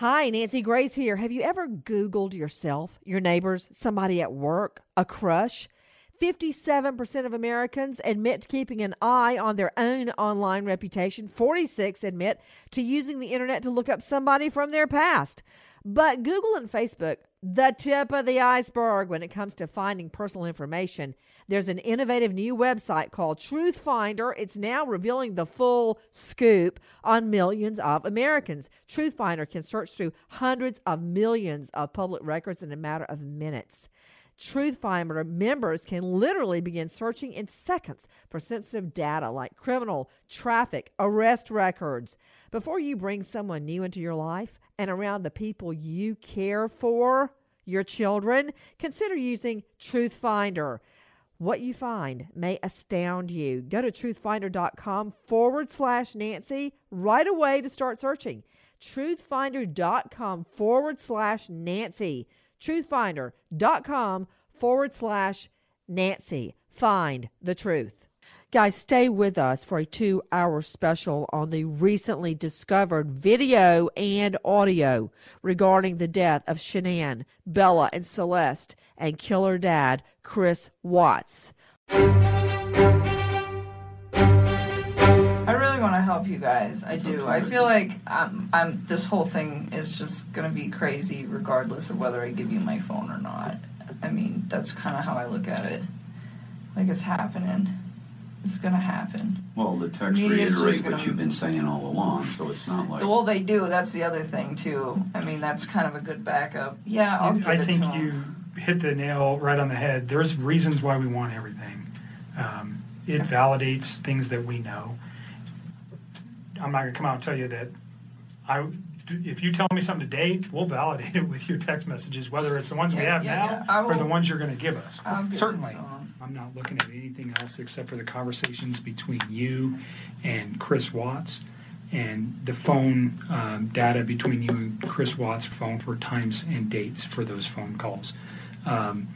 Hi, Nancy Grace here. Have you ever Googled yourself, your neighbors, somebody at work, a crush? 57% of Americans admit to keeping an eye on their own online reputation. 46 admit to using the internet to look up somebody from their past. But Google and Facebook, the tip of the iceberg when it comes to finding personal information. There's an innovative new website called Truth Finder. It's now revealing the full scoop on millions of Americans. Truth Finder can search through hundreds of millions of public records in a matter of minutes. Truth Finder members can literally begin searching in seconds for sensitive data like criminal, traffic, arrest records. Before you bring someone new into your life and around the people you care for, your children, consider using Truth Finder. What you find may astound you. Go to truthfinder.com forward slash Nancy right away to start searching. Truthfinder.com forward slash Nancy truthfinder.com forward slash Nancy. Find the truth. Guys, stay with us for a two hour special on the recently discovered video and audio regarding the death of Shanann, Bella, and Celeste, and killer dad, Chris Watts. I really want to help you guys. I do. I feel like I'm, I'm. This whole thing is just gonna be crazy, regardless of whether I give you my phone or not. I mean, that's kind of how I look at it. Like it's happening. It's gonna happen. Well, the texts Media's just reiterate gonna- what you've been saying all along, so it's not like. Well, they do. That's the other thing too. I mean, that's kind of a good backup. Yeah, I'll give I it think to 'em. you hit the nail right on the head. There's reasons why we want everything. Um, it validates things that we know. I'm not gonna come out and tell you that I. If you tell me something today, we'll validate it with your text messages, whether it's the ones we have yeah, yeah. I now or the ones you're going to give us. I'll give it Certainly, to 'em. I'm not looking at anything else except for the conversations between you and Chris Watts and the phone um, data between you and Chris Watts' phone for times and dates for those phone calls, um,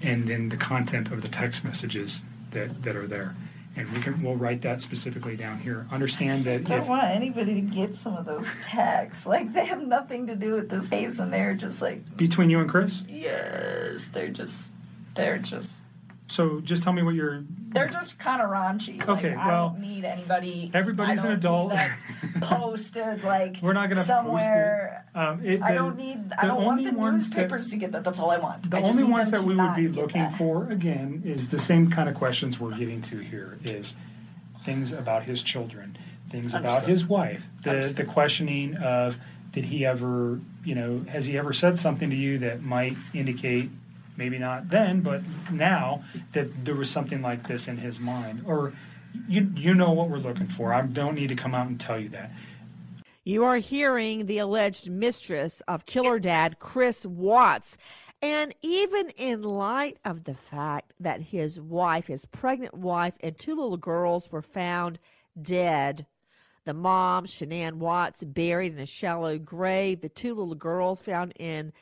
and then the content of the text messages that, that are there. And we can we'll write that specifically down here. Understand that. I don't if, want anybody to get some of those texts. Like they have nothing to do with this case, and they're just like, between you and Chris, yes, they're just, they're just, so just tell me what you're. they're just kind of raunchy. Okay, like, I well, don't need anybody. everybody's an adult. posted like We're not gonna post it. um, it, I don't need. I don't want the ones that- newspapers to get that. That's all I want. The I only ones that we would be looking that. for again is the same kind of questions we're getting to here is things about his children, things about his wife, the Understood. the questioning of did he ever, you know, has he ever said something to you that might indicate maybe not then, but now that there was something like this in his mind or you you know what we're looking for. I don't need to come out and tell you that. You are hearing the alleged mistress of killer dad, Chris Watts. And even in light of the fact that his wife, his pregnant wife, and two little girls were found dead, the mom, Shanann Watts, buried in a shallow grave, the two little girls found in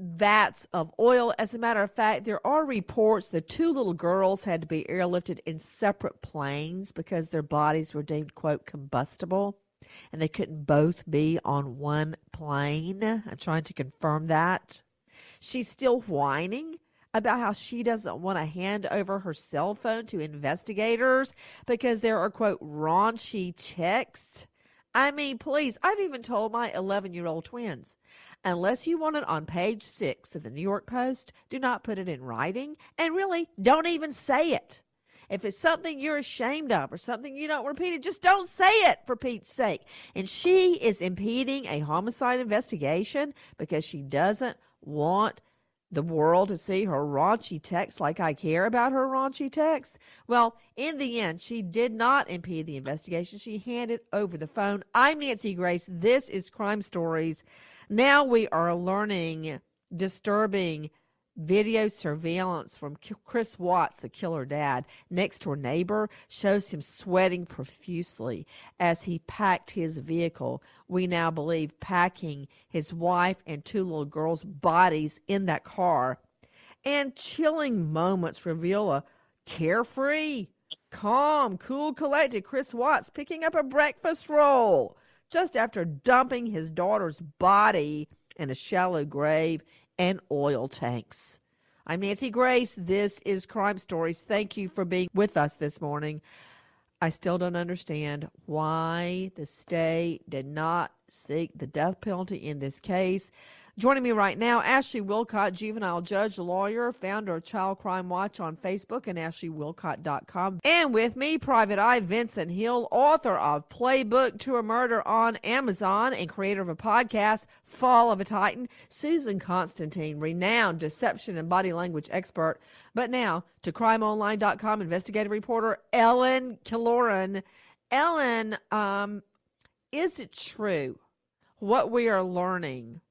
vats of oil. As a matter of fact, there are reports the two little girls had to be airlifted in separate planes because their bodies were deemed, quote, combustible and they couldn't both be on one plane. I'm trying to confirm that. She's still whining about how she doesn't want to hand over her cell phone to investigators because there are, quote, raunchy texts. I mean, please, I've even told my 11 year old twins unless you want it on page six of the New York Post, do not put it in writing and really don't even say it. If it's something you're ashamed of or something you don't repeat it, just don't say it for Pete's sake. And she is impeding a homicide investigation because she doesn't want the world to see her raunchy text like I care about her raunchy text? Well, in the end, she did not impede the investigation. She handed over the phone. I'm Nancy Grace. This is Crime Stories. Now we are learning disturbing video surveillance from Chris Watts, the killer dad, next door neighbor, shows him sweating profusely as he packed his vehicle. We now believe packing his wife and two little girls' bodies in that car. And chilling moments reveal a carefree, calm, cool, collected Chris Watts picking up a breakfast roll. Just after dumping his daughter's body in a shallow grave and oil tanks. I'm Nancy Grace. This is Crime Stories. Thank you for being with us this morning. I still don't understand why the state did not seek the death penalty in this case. Joining me right now, Ashley Willcott, juvenile judge, lawyer, founder of Child Crime Watch on Facebook and ashleywillcott.com. And with me, Private Eye Vincent Hill, author of Playbook to a Murder on Amazon and creator of a podcast, Fall of a Titan, Susan Constantine, renowned deception and body language expert. But now to crimeonline.com investigative reporter Ellen Killoran. Ellen, um, is it true what we are learning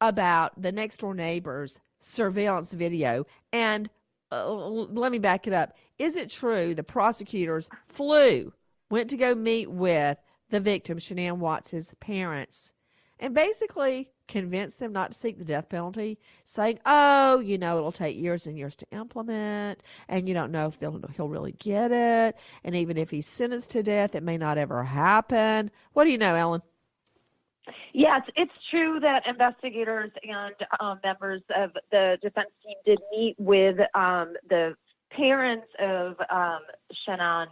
about the next door neighbor's surveillance video. And uh, let me back it up. Is it true the prosecutors flew, went to go meet with the victim, Shanann Watts's parents, and basically convinced them not to seek the death penalty, saying, "Oh, you know, it'll take years and years to implement, and you don't know if he'll really get it, and even if he's sentenced to death, it may not ever happen." What do you know, Ellen? Yes, it's true that investigators and um, members of the defense team did meet with um, the parents of um, Shanann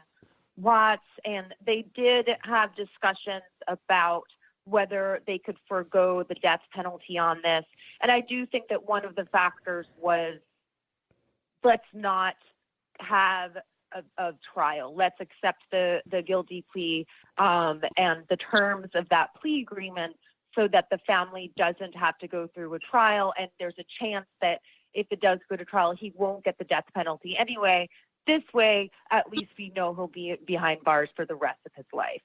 Watts, and they did have discussions about whether they could forego the death penalty on this. And I do think that one of the factors was let's not have a, a trial. Let's accept the, the guilty plea um, and the terms of that plea agreement so that the family doesn't have to go through a trial. And there's a chance that if it does go to trial, he won't get the death penalty anyway. This way, at least we know he'll be behind bars for the rest of his life.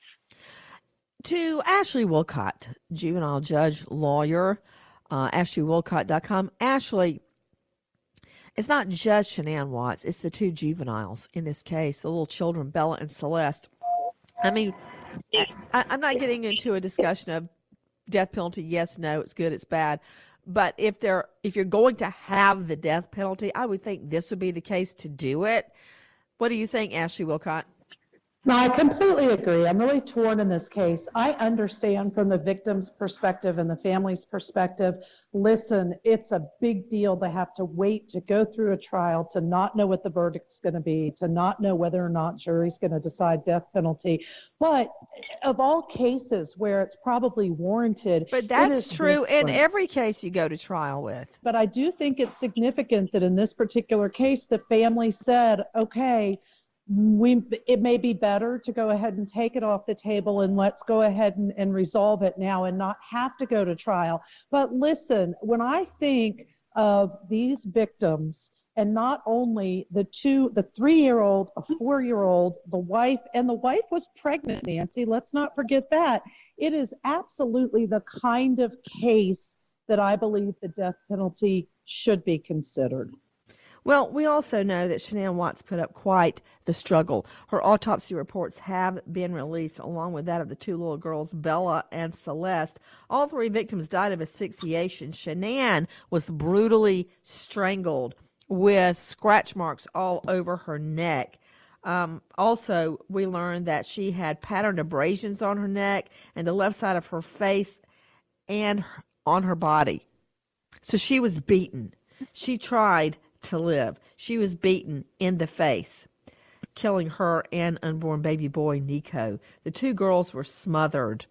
To Ashley Willcott, juvenile judge, lawyer, uh, AshleyWillcott.com. Ashley, it's not just Shanann Watts, it's the two juveniles in this case, the little children, Bella and Celeste. I mean, I, I'm not getting into a discussion of death penalty. Yes, no, it's good, it's bad. But if they're if you're going to have the death penalty, I would think this would be the case to do it. What do you think, Ashley Willcott? No, I completely agree. I'm really torn in this case. I understand from the victim's perspective and the family's perspective. Listen, it's a big deal to have to wait to go through a trial, to not know what the verdict's going to be, to not know whether or not jury's going to decide death penalty. But of all cases where it's probably warranted, but that's true in every case you go to trial with. But I do think it's significant that in this particular case, the family said, okay we it may be better to go ahead and take it off the table and let's go ahead and, and resolve it now and not have to go to trial. But listen when i think of these victims and not only the two the three year old a four year old the wife and the wife was pregnant nancy let's not forget that. It is absolutely the kind of case that i believe the death penalty should be considered well, we also know that Shanann Watts put up quite the struggle. Her autopsy reports have been released, along with that of the two little girls, Bella and Celeste. All three victims died of asphyxiation. Shanann was brutally strangled with scratch marks all over her neck. Um, also, we learned that she had patterned abrasions on her neck and the left side of her face and on her body. So she was beaten. She tried to live. She was beaten in the face, killing her and unborn baby boy Nico. The two girls were smothered,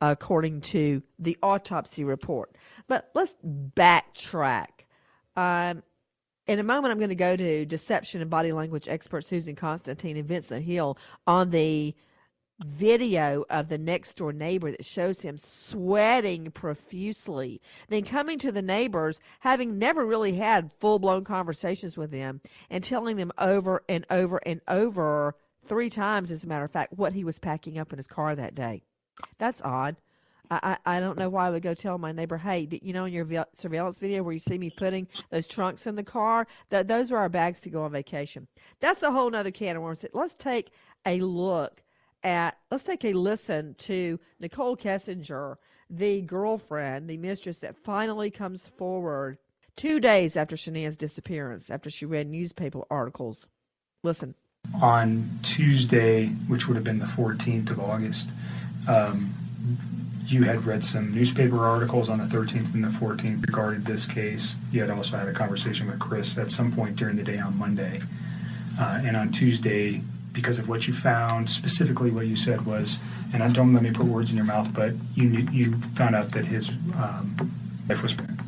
according to the autopsy report. But let's backtrack. Um, in a moment, I'm going to go to deception and body language expert Susan Constantine and Vincent Hill on the video of the next door neighbor that shows him sweating profusely, then coming to the neighbors, having never really had full blown conversations with them, and telling them over and over and over, three times, as a matter of fact, what he was packing up in his car that day. That's odd. I, I, don't know why I would go tell my neighbor, hey, you know, in your surveillance video where you see me putting those trunks in the car, that those are our bags to go on vacation. That's a whole nother can of worms. Let's take a look at, let's take a listen to Nicole Kessinger, the girlfriend, the mistress that finally comes forward two days after Shanann's disappearance, after she read newspaper articles. Listen. On Tuesday, which would have been the 14th of August, um, you had read some newspaper articles on the 13th and the 14th regarding this case. You had also had a conversation with Chris at some point during the day on Monday. Uh, and on Tuesday, because of what you found, specifically what you said was, and I don't let me put words in your mouth, but you knew, you found out that his um, wife was pregnant,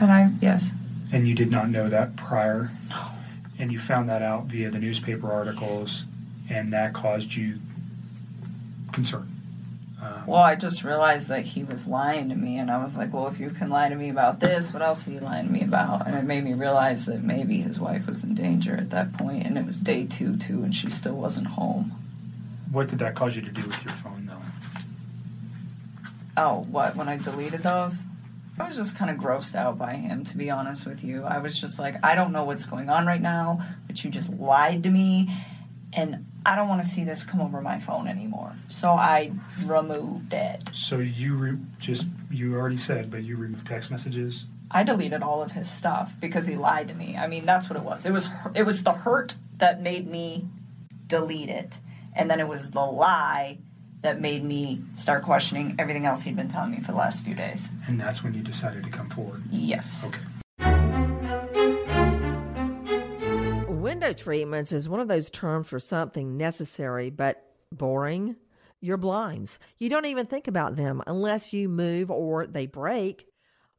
And I, yes. and you did not know that prior, and you found that out via the newspaper articles, and that caused you concern. Um, Well, I just realized that he was lying to me, and I was like, well, if you can lie to me about this, what else are you lying to me about? And it made me realize that maybe his wife was in danger at that point, and it was day two, too, and she still wasn't home. what did that cause you to do with your phone, though? Oh, what? When I deleted those? I was just kind of grossed out by him, to be honest with you. I was just like, I don't know what's going on right now, but you just lied to me, and I don't want to see this come over my phone anymore. So I removed it. So you re- just you already said, but you removed text messages. I deleted all of his stuff because he lied to me. I mean, that's what it was. It was it was the hurt that made me delete it, and then it was the lie that made me start questioning everything else he'd been telling me for the last few days. And that's when you decided to come forward. Yes. Okay. Window treatments is one of those terms for something necessary but boring. Your blinds. You don't even think about them unless you move or they break.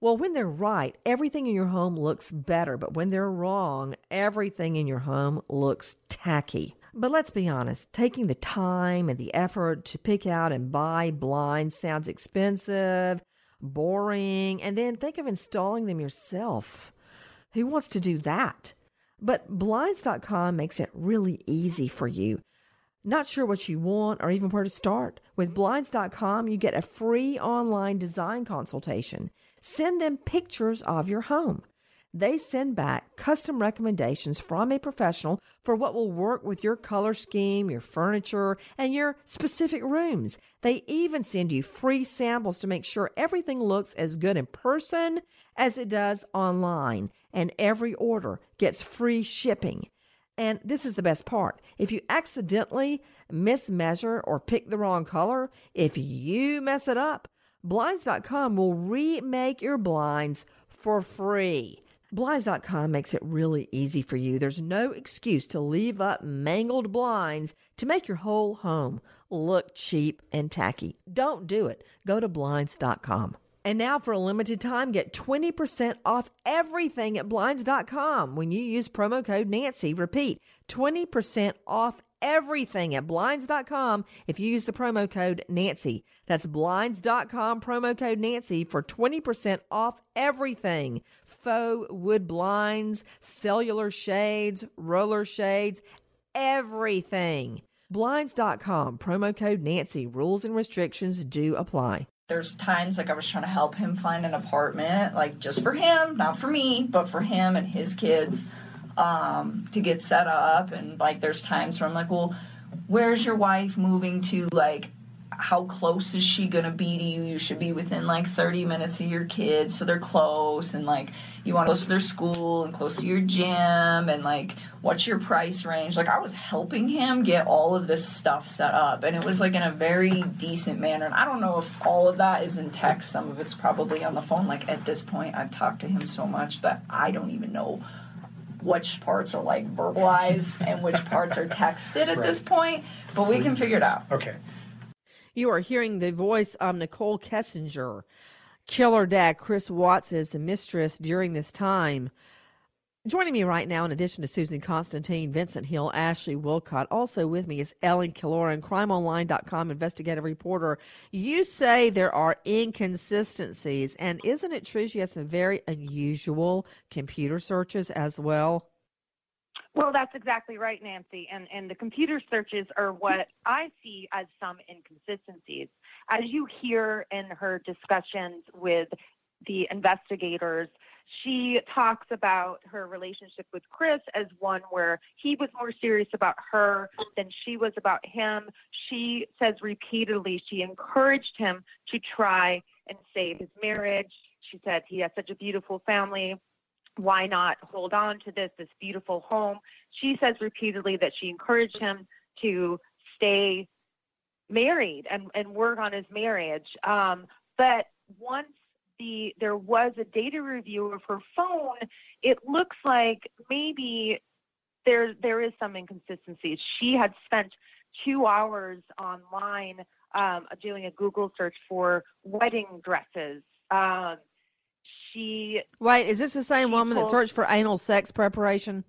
Well, when they're right, everything in your home looks better, but when they're wrong, everything in your home looks tacky. But let's be honest, taking the time and the effort to pick out and buy blinds sounds expensive, boring, and then think of installing them yourself. Who wants to do that? But Blinds.com makes it really easy for you. Not sure what you want or even where to start? With Blinds.com, you get a free online design consultation. Send them pictures of your home. They send back custom recommendations from a professional for what will work with your color scheme, your furniture, and your specific rooms. They even send you free samples to make sure everything looks as good in person as it does online. And every order gets free shipping. And this is the best part. If you accidentally mismeasure or pick the wrong color, if you mess it up, Blinds.com will remake your blinds for free. Blinds.com makes it really easy for you. There's no excuse to leave up mangled blinds to make your whole home look cheap and tacky. Don't do it. Go to Blinds.com. And now, for a limited time, get 20% off everything at Blinds.com when you use promo code Nancy. Repeat 20% off everything at Blinds.com if you use the promo code Nancy. That's Blinds.com promo code Nancy for 20% off everything faux wood blinds, cellular shades, roller shades, everything. Blinds.com promo code Nancy. Rules and restrictions do apply there's times like I was trying to help him find an apartment, like just for him, not for me, but for him and his kids um, to get set up. And like there's times where I'm like, well, where's your wife moving to? Like, how close is she gonna be to you? You should be within like 30 minutes of your kids, so they're close. And like, you want close to their school and close to your gym. And like, what's your price range? Like, I was helping him get all of this stuff set up, and it was like in a very decent manner. And I don't know if all of that is in text. Some of it's probably on the phone. Like at this point, I've talked to him so much that I don't even know which parts are like verbalized and which parts are texted at this point. But we can mm-hmm. figure it out. Okay. You are hearing the voice of Nicole Kessinger, killer dad Chris Watts' mistress during this time. Joining me right now, in addition to Susan Constantine, Vincent Hill, Ashley Willcott, also with me is Ellen Killoran, crimeonline.com investigative reporter. You say there are inconsistencies, and isn't it true she has some very unusual computer searches as well? Well, that's exactly right, Nancy. And and the computer searches are what I see as some inconsistencies. As you hear in her discussions with the investigators, she talks about her relationship with Chris as one where he was more serious about her than she was about him. She says repeatedly she encouraged him to try and save his marriage. She said he has such a beautiful family why not hold on to this this beautiful home she says repeatedly that she encouraged him to stay married and, and work on his marriage. Um, but once the there was a data review of her phone, it looks like maybe there there is some inconsistencies. She had spent two hours online um, doing a Google search for wedding dresses. Um, she Wait, is this the same woman that searched for anal sex preparation?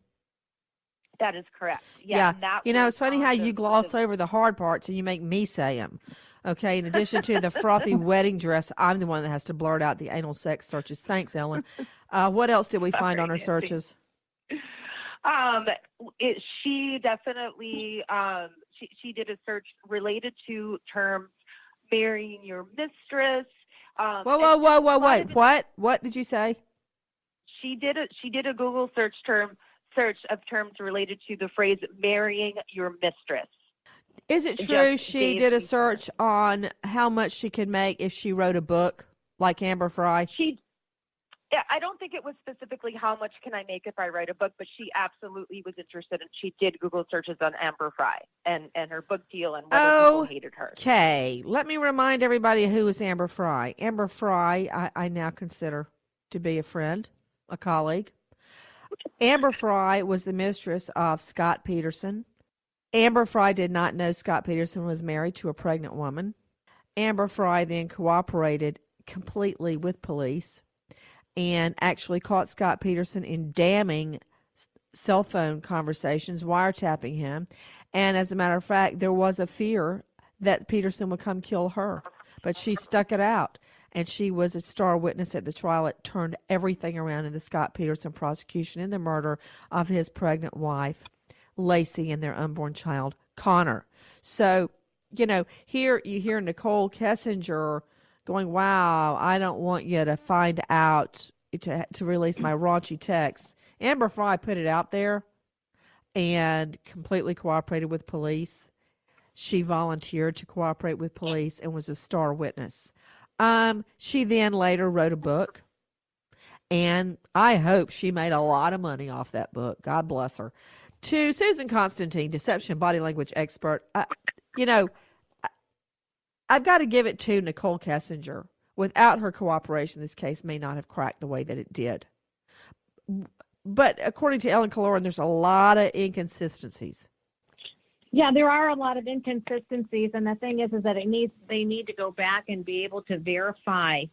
that is correct. Yeah, Yeah. that You know, it's funny how you gloss over the hard parts and you make me say them. Okay, in addition to the frothy wedding dress, I'm the one that has to blurt out the anal sex searches. Thanks, Ellen. Uh, what else did we find on her Nancy. searches? Um, it, she definitely um, she she did a search related to terms marrying your mistress. Um, Whoa, whoa, whoa, whoa, wait. What? What did you say? She did a she did a Google search term search of terms related to the phrase marrying your mistress. Is it true she did a search on how much she could make if she wrote a book like Amber Frey? She yeah, I don't think it was specifically how much can I make if I write a book, but she absolutely was interested and she did Google searches on Amber Frey and, and her book deal and whether Oh, people hated her. Okay, let me remind everybody who is Amber Frey. Amber Frey, I, I now consider to be a friend, a colleague. Amber Frey was the mistress of Scott Peterson. Amber Frey did not know Scott Peterson was married to a pregnant woman. Amber Frey then cooperated completely with police and actually caught Scott Peterson in damning cell phone conversations, wiretapping him. And as a matter of fact, there was a fear that Peterson would come kill her, but she stuck it out. And she was a star witness at the trial. It turned everything around in the Scott Peterson prosecution in the murder of his pregnant wife, Laci, and their unborn child, Conner. So, you know, here you hear Nicole Kessinger going, Wow, I don't want you to find out to, to release my raunchy text. Amber Frey put it out there and completely cooperated with police. She volunteered to cooperate with police and was a star witness. Um, she then later wrote a book, and I hope she made a lot of money off that book. God bless her. To Susan Constantine, deception body language expert, I, you know, I- I've got to give it to Nicole Kessinger. Without her cooperation, this case may not have cracked the way that it did. But according to Ellen Killoran, there's a lot of inconsistencies. Yeah, there are a lot of inconsistencies, and the thing is, is that it needs they need to go back and be able to verify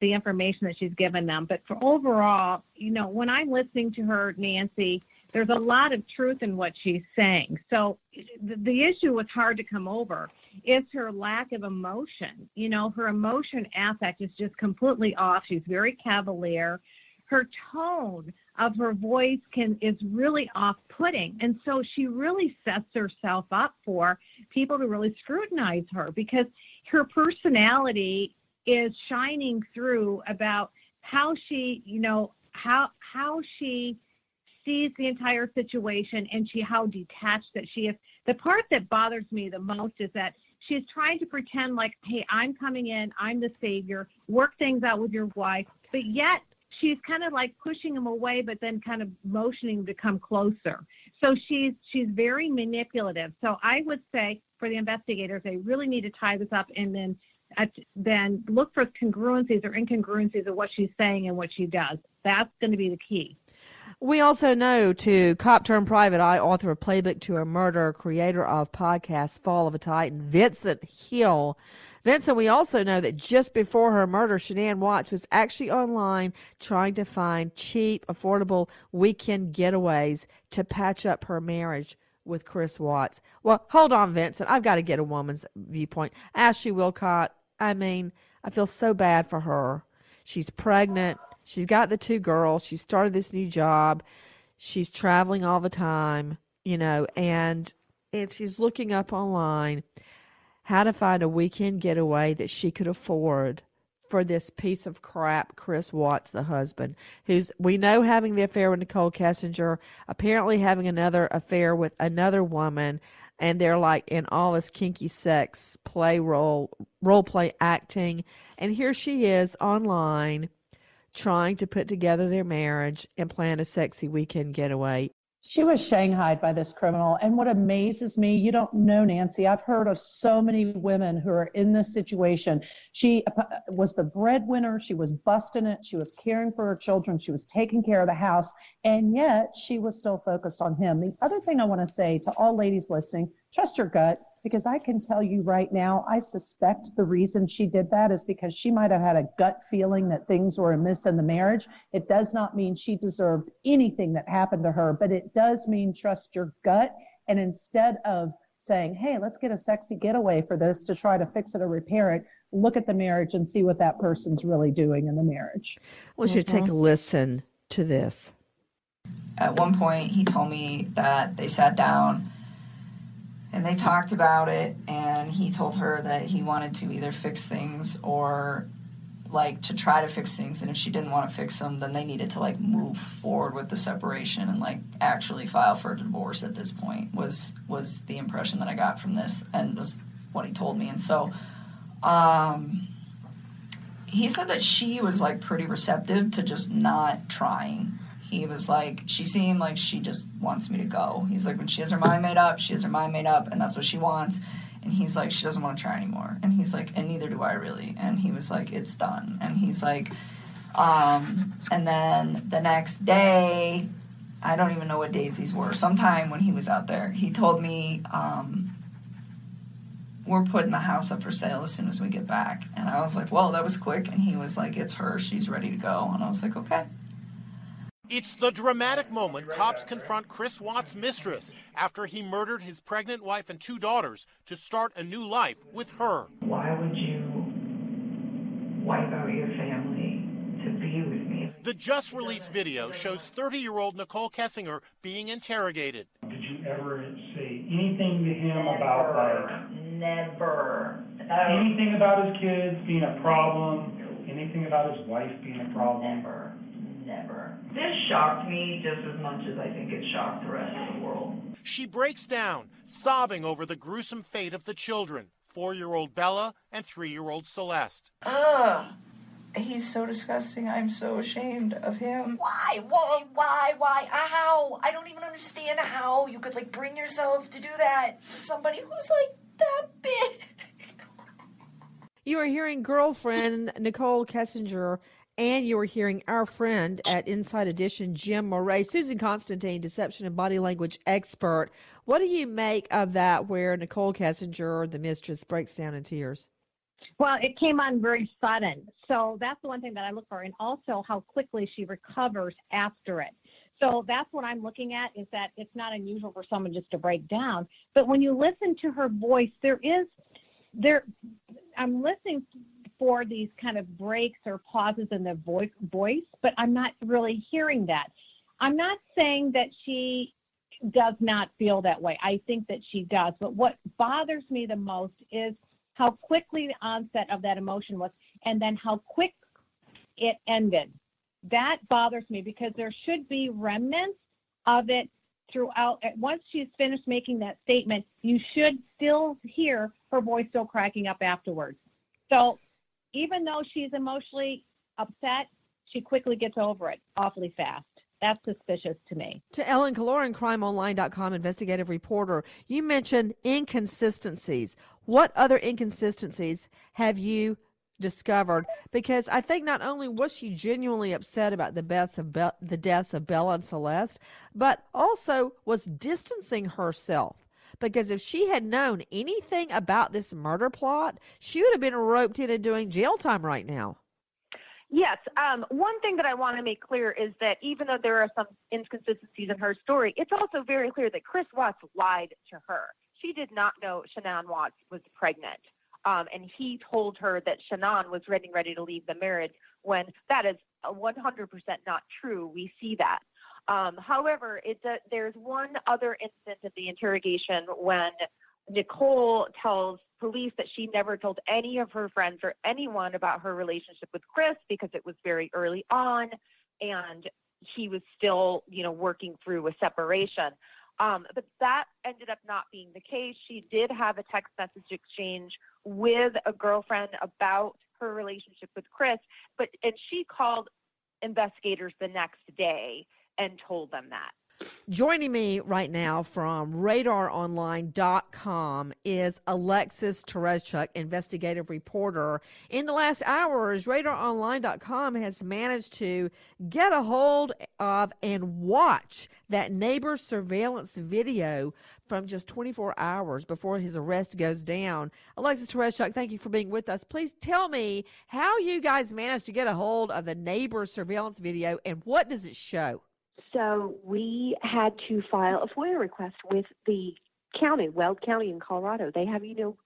the information that she's given them. But for overall, you know, when I'm listening to her, Nancy, there's a lot of truth in what she's saying. So the, the issue was hard to come over is her lack of emotion. You know, her emotion affect is just completely off. She's very cavalier. Her tone of her voice can is really off-putting, and so she really sets herself up for people to really scrutinize her because her personality is shining through about how she, you know, how how she sees the entire situation and she how detached that she is. The part that bothers me the most is that she's trying to pretend like, hey, I'm coming in, I'm the savior, work things out with your wife, but yet she's kind of like pushing him away, but then kind of motioning to come closer. So she's she's very manipulative. So I would say for the investigators, they really need to tie this up and then uh, then look for congruencies or incongruencies of what she's saying and what she does. That's going to be the key. We also know to cop turned private eye, author of Playbook to a Murder, creator of podcast Fall of a Titan, Vincent Hill. Vincent, we also know that just before her murder, Shanann Watts was actually online trying to find cheap, affordable weekend getaways to patch up her marriage with Chris Watts. Well, hold on, Vincent. I've got to get a woman's viewpoint. Ashley Willcott, I mean, I feel so bad for her. She's pregnant. She's got the two girls. She started this new job. She's traveling all the time, you know, and and she's looking up online how to find a weekend getaway that she could afford for this piece of crap, Chris Watts, the husband, who's we know having the affair with Nicole Kessinger, apparently having another affair with another woman, and they're like in all this kinky sex play role role play acting, and here she is online trying to put together their marriage and plan a sexy weekend getaway. She was shanghaied by this criminal. And what amazes me, you don't know, Nancy, I've heard of so many women who are in this situation. She uh, was the breadwinner, she was busting it, she was caring for her children, she was taking care of the house, and yet she was still focused on him. The other thing I want to say to all ladies listening trust your gut because I can tell you right now, I suspect the reason she did that is because she might have had a gut feeling that things were amiss in the marriage. It does not mean she deserved anything that happened to her, but it does mean trust your gut. And instead of saying, hey, let's get a sexy getaway for this to try to fix it or repair it, look at the marriage and see what that person's really doing in the marriage. I want you to take a mm-hmm. listen to this. At one point, he told me that they sat down and they talked about it and he told her that he wanted to either fix things or like to try to fix things and if she didn't want to fix them then they needed to like move forward with the separation and like actually file for a divorce at this point was was the impression that i got from this and was what he told me. And so um he said that she was like pretty receptive to just not trying he was like, she seemed like she just wants me to go. He's like, when she has her mind made up, she has her mind made up, and that's what she wants. And he's like, she doesn't want to try anymore. And he's like, and neither do I really. And he was like, it's done. And he's like, um, and then the next day, I don't even know what days these were. Sometime when he was out there, he told me, um, we're putting the house up for sale as soon as we get back. And I was like, well, that was quick. And he was like, it's her. She's ready to go. And I was like, okay. It's the dramatic moment cops confront Chris Watts' mistress after he murdered his pregnant wife and two daughters to start a new life with her. Why would you wipe out your family to be with me? The just released video shows 30 year old Nicole Kessinger being interrogated. Did you ever say anything to him Never, about like never. anything about his kids being a problem? Anything about his wife being a problem? Never, never. This shocked me just as much as I think it shocked the rest of the world. She breaks down, sobbing over the gruesome fate of the children four year old Bella and three year old Celeste. Ugh. He's so disgusting. I'm so ashamed of him. Why? Why? Why? Why? Uh, how? I don't even understand how you could like bring yourself to do that to somebody who's like that big. You are hearing girlfriend Nicole Kessinger, and you are hearing our friend at Inside Edition, Jim Moret, Susan Constantine, deception and body language expert. What do you make of that where Nicole Kessinger, the mistress, breaks down in tears? Well, it came on very sudden. So that's the one thing that I look for. And also how quickly she recovers after it. So that's what I'm looking at is that it's not unusual for someone just to break down. But when you listen to her voice, there is there I'm listening for these kind of breaks or pauses in the voice but I'm not really hearing that. I'm not saying that she does not feel that way. I think that she does. But what bothers me the most is how quickly the onset of that emotion was and then how quick it ended. That bothers me because there should be remnants of it throughout. Once she's finished making that statement, you should still hear her voice still cracking up afterwards. So even though she's emotionally upset, she quickly gets over it awfully fast. That's suspicious to me. To Ellen Killoran, crimeonline.com investigative reporter, you mentioned inconsistencies. What other inconsistencies have you discovered? Because I think not only was she genuinely upset about the deaths of Be- the deaths of Bella and Celeste, but also was distancing herself. Because if she had known anything about this murder plot, she would have been roped into doing jail time right now. Yes. Um, one thing that I want to make clear is that even though there are some inconsistencies in her story, it's also very clear that Chris Watts lied to her. She did not know Shannon Watts was pregnant. Um, and he told her that Shannon was ready, ready to leave the marriage when that is 100% not true. We see that. Um, however, it's a, there's one other instance of the interrogation when Nicole tells police that she never told any of her friends or anyone about her relationship with Chris because it was very early on and he was still, you know, working through a separation. Um, but that ended up not being the case. She did have a text message exchange with a girlfriend about her relationship with Chris, but and she called investigators the next day and told them that. Joining me right now from radaronline.com is Alexis Tereszcuk, investigative reporter. In the last hours, radaronline.com has managed to get a hold of and watch that neighbor surveillance video from just 24 hours before his arrest goes down. Alexis Tereszcuk, thank you for being with us. Please tell me how you guys managed to get a hold of the neighbor surveillance video and what does it show? So we had to file a FOIA request with the county, Weld County in Colorado. They have, you know,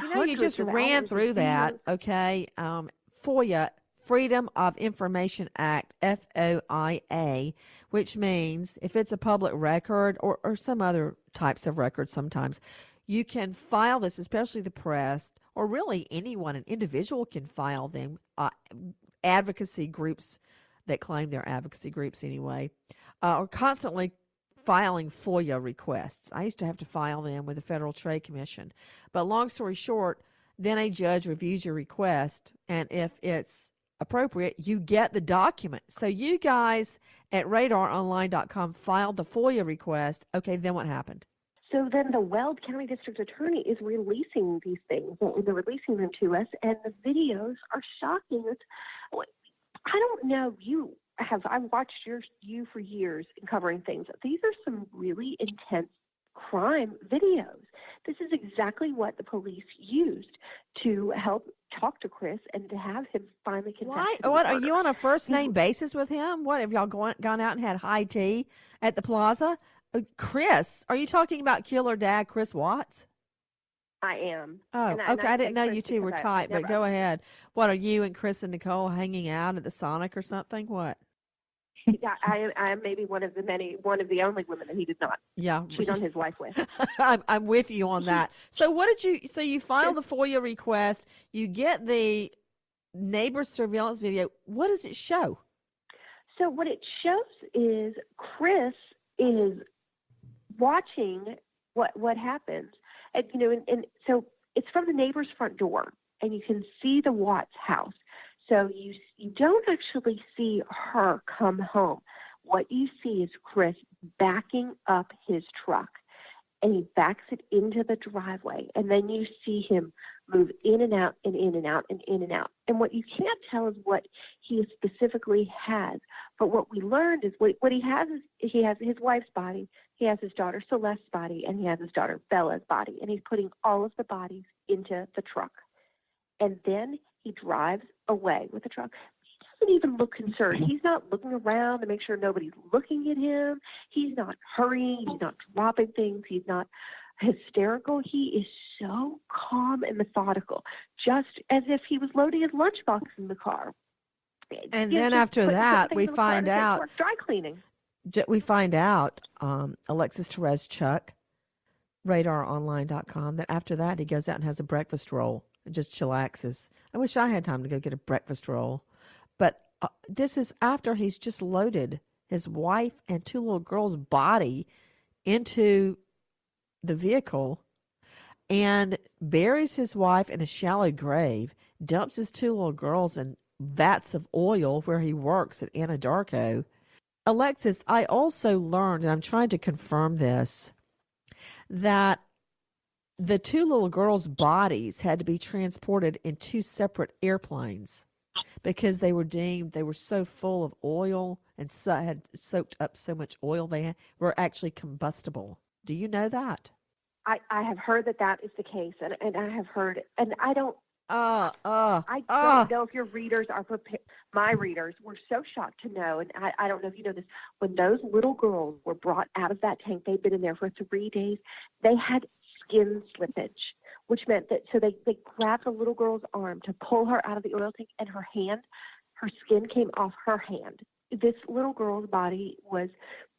you know, you just ran through that, okay? Um, FOIA, Freedom of Information Act, FOIA, which means if it's a public record or, or some other types of records sometimes, you can file this, especially the press, or really anyone, an individual can file them. Uh, advocacy groups that claim they're advocacy groups anyway, uh, are constantly filing FOIA requests. I used to have to file them with the Federal Trade Commission. But long story short, then a judge reviews your request, and if it's appropriate, you get the document. So you guys at radaronline.com filed the FOIA request. Okay, then what happened? So then the Weld County District Attorney is releasing these things, and they're releasing them to us, and the videos are shocking. It's, I don't know. You have I've watched your you for years in covering things. These are some really intense crime videos. This is exactly what the police used to help talk to Chris and to have him finally confess. Why? What are you on a first name basis with him? What have y'all gone gone out and had high tea at the plaza? Uh, Chris, are you talking about killer dad Chris Watts? I am. Oh, I, okay. I, I didn't know Chris you two were tight, but go ahead. What are you and Chris and Nicole hanging out at the Sonic or something? What? Yeah, I, I am maybe one of the many, one of the only women that he did not Yeah. cheat on his wife with. I'm, I'm with you on that. So what did you? So you file the FOIA request. You get the neighbor surveillance video. What does it show? So what it shows is Chris is watching what what happens, and you know, and, and so it's from the neighbor's front door, and you can see the Watts house. So you you don't actually see her come home. What you see is Chris backing up his truck, and he backs it into the driveway, and then you see him move in and out and in and out and in and out. And what you can't tell is what he specifically has. But what we learned is what, what he has is he has his wife's body, he has his daughter Celeste's body, and he has his daughter Bella's body. And he's putting all of the bodies into the truck. And then he drives away with the truck. He doesn't even look concerned. He's not looking around to make sure nobody's looking at him. He's not hurrying. He's not dropping things. He's not hysterical. He is so calm and methodical, just as if he was loading his lunchbox in the car. And You then after that, we in the car find to take to out dry cleaning. We find out um, Alexis Tereszcuk, radaronline.com, that after that he goes out and has a breakfast roll and just chillaxes. I wish I had time to go get a breakfast roll. But uh, this is after he's just loaded his wife and two little girls' body into the vehicle and buries his wife in a shallow grave, dumps his two little girls in vats of oil where he works at Anadarko. Alexis, I also learned, and I'm trying to confirm this, that the two little girls' bodies had to be transported in two separate airplanes because they were deemed they were so full of oil and so, had soaked up so much oil they were actually combustible. Do you know that? I, I have heard that that is the case, and, and I have heard, and I don't. Uh, uh, I uh. don't know if your readers are prepared. My readers were so shocked to know, and I, I don't know if you know this. When those little girls were brought out of that tank, they'd been in there for three days. They had skin slippage, which meant that so they they grabbed the little girl's arm to pull her out of the oil tank, and her hand, her skin came off her hand. This little girl's body was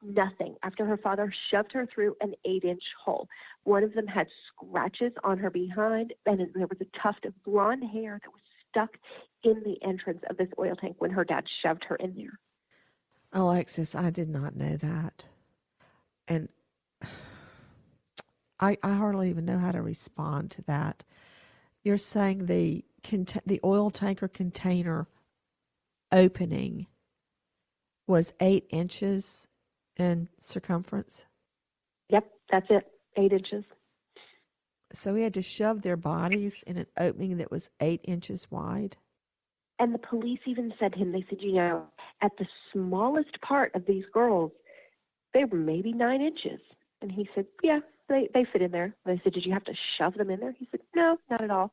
nothing after her father shoved her through an eight inch hole. One of them had scratches on her behind, and there was a tuft of blonde hair that was stuck in the entrance of this oil tank when her dad shoved her in there. Alexis, I did not know that. And I, I hardly even know how to respond to that. You're saying the the oil tanker container opening was eight inches in circumference? Yep, that's it. Eight inches. So he had to shove their bodies in an opening that was eight inches wide. And the police even said to him, they said, you know, at the smallest part of these girls, they were maybe nine inches. And he said, yeah, they, they fit in there. They said, did you have to shove them in there? He said, no, not at all.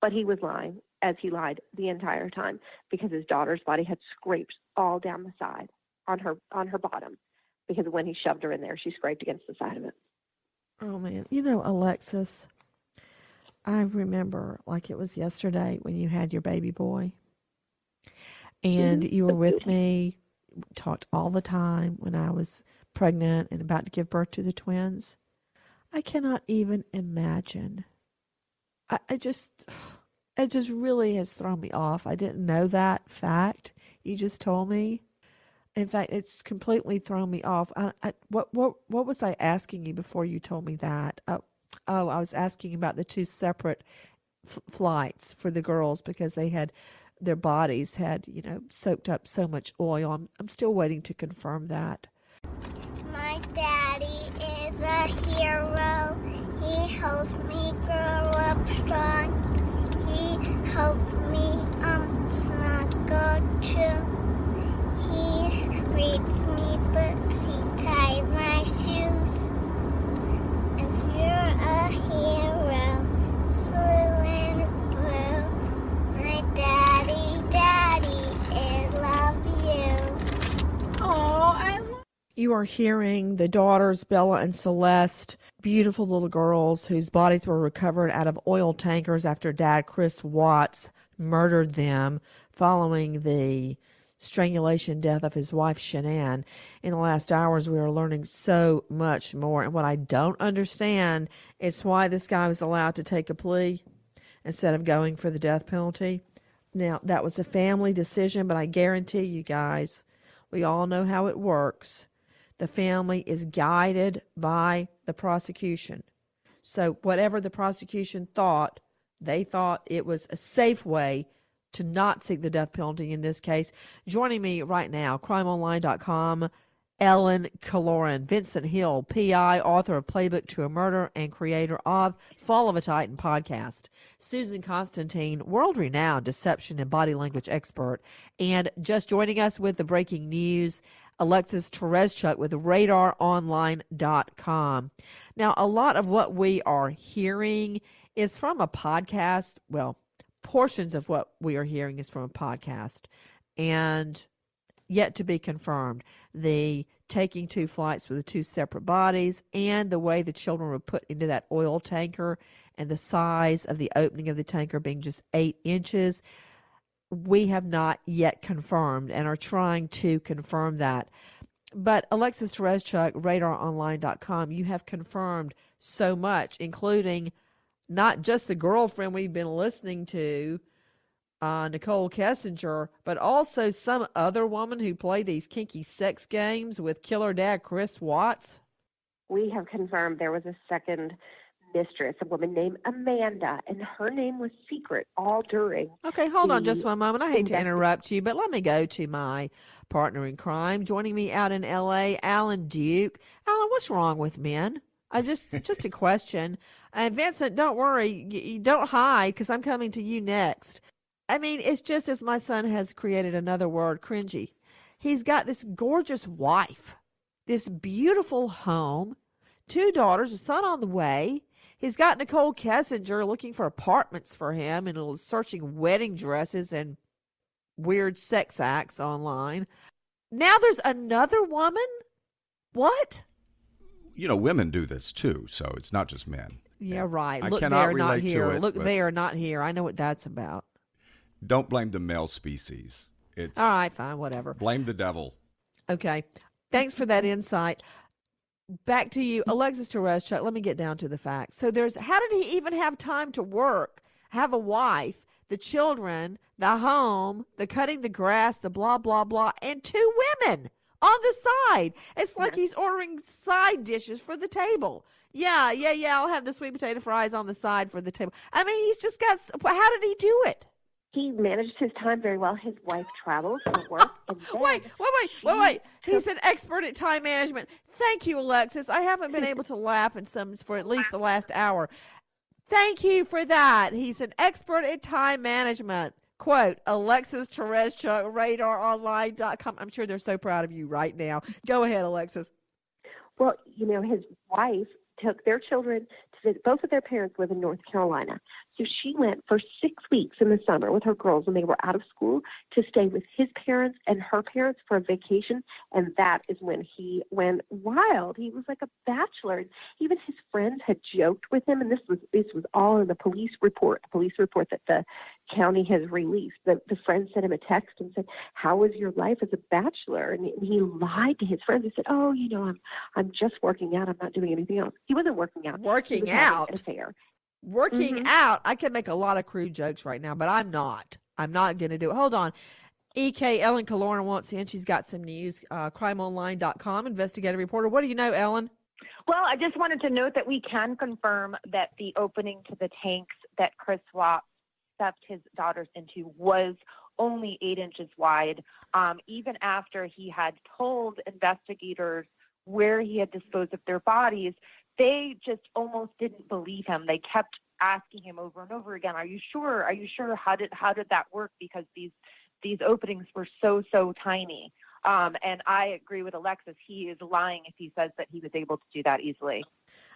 But he was lying, as he lied the entire time, because his daughter's body had scrapes all down the side on her on her bottom, because when he shoved her in there, she scraped against the side of it. Oh man, you know Alexis, I remember like it was yesterday when you had your baby boy, and Mm-hmm. you were with me, talked all the time when I was pregnant and about to give birth to the twins. I cannot even imagine. I, I just, it just really has thrown me off. I didn't know that fact. You just told me. In fact, it's completely thrown me off. I, I, what what what was I asking you before you told me that? Oh, oh I was asking about the two separate f- flights for the girls because they had their bodies had you know soaked up so much oil. I'm I'm still waiting to confirm that. My daddy is a hero. He helps me grow up strong. He helped me um snuggle too. He reads me books. He ties my shoes. If you're a hero, blue and blue, my daddy, daddy, I love you. Oh, I love You are hearing the daughters, Bella and Celeste, beautiful little girls whose bodies were recovered out of oil tankers after dad, Chris Watts, murdered them following the strangulation death of his wife, Shanann. In the last hours, we are learning so much more. And what I don't understand is why this guy was allowed to take a plea instead of going for the death penalty. Now, that was a family decision, but I guarantee you guys, we all know how it works. The family is guided by the prosecution. So, whatever the prosecution thought, they thought it was a safe way to not seek the death penalty in this case. Joining me right now, crimeonline.com, Ellen Killoran, Vincent Hill, PI, author of Playbook to a Murder, and creator of Fall of a Titan podcast. Susan Constantine, world renowned deception and body language expert. And just joining us with the breaking news, Alexis Tereszcuk with radaronline.com. Now, a lot of what we are hearing is from a podcast. Well, portions of what we are hearing is from a podcast. And yet to be confirmed. The taking two flights with the two separate bodies and the way the children were put into that oil tanker and the size of the opening of the tanker being just eight inches. We have not yet confirmed and are trying to confirm that. But Alexis Tereszcuk, radaronline.com, you have confirmed so much, including not just the girlfriend we've been listening to, uh, Nichol Kessinger, but also some other woman who played these kinky sex games with killer dad Chris Watts. We have confirmed there was a second mistress, a woman named Amanda, and her name was secret all during. Okay, hold on just one moment. I hate to interrupt you, but let me go to my partner in crime. Joining me out in LA, Alan Duke. Alan, what's wrong with men? I just just a question. And Vincent, don't worry, you, you don't hide because I'm coming to you next. I mean, it's just as my son has created another word, cringy. He's got this gorgeous wife, this beautiful home, two daughters, a son on the way. He's got Nichol Kessinger looking for apartments for him and searching wedding dresses and weird sex acts online. Now there's another woman? What? You know, women do this too, so it's not just men. Yeah, right. I Look cannot there, not here. it, Look but- there, not here. I know what that's about. Don't blame the male species. It's All right, fine, whatever. blame the devil. Okay. Thanks for that insight. Back to you, Alexis Tereszcuk. Let me get down to the facts. So there's how did he even have time to work, have a wife, the children, the home, the cutting the grass, the blah blah blah, and two women on the side. It's like he's ordering side dishes for the table. Yeah, yeah, yeah. I'll have the sweet potato fries on the side for the table. I mean, he's just got. How did he do it? He managed his time very well. His wife travels for work. Oh, and then Wait, wait, wait, wait, wait. He's an expert at time management. Thank you, Alexis. I haven't been able to laugh in some for at least the last hour. Thank you for that. He's an expert at time management. Quote, Alexis Tereszcuk, radaronline.com. I'm sure they're so proud of you right now. Go ahead, Alexis. Well, you know, his wife took their children to visit. Both of their parents live in North Carolina. So she went for six weeks in the summer with her girls when they were out of school to stay with his parents and her parents for a vacation. And that is when he went wild. He was like a bachelor. Even his friends had joked with him, and this was this was all in the police report, the police report that the county has released. The the friend sent him a text and said, "How was your life as a bachelor?" And he lied to his friends. He said, "Oh, you know, I'm I'm just working out. I'm not doing anything else." He wasn't working out. Working out? an affair. Working Mhm. out. I could make a lot of crude jokes right now, but I'm not. I'm not going to do it. Hold on. EK Ellen Killoran wants in. She's got some news. Uh, crimeonline.com, investigative reporter. What do you know, Ellen? Well, I just wanted to note that we can confirm that the opening to the tanks that Chris Watts stuffed his daughters into was only eight inches wide. Um, even after he had told investigators where he had disposed of their bodies, they just almost didn't believe him. They kept asking him over and over again, "Are you sure? Are you sure? How did how did that work?" Because these these openings were so so tiny. Um, and I agree with Alexis. He is lying if he says that he was able to do that easily.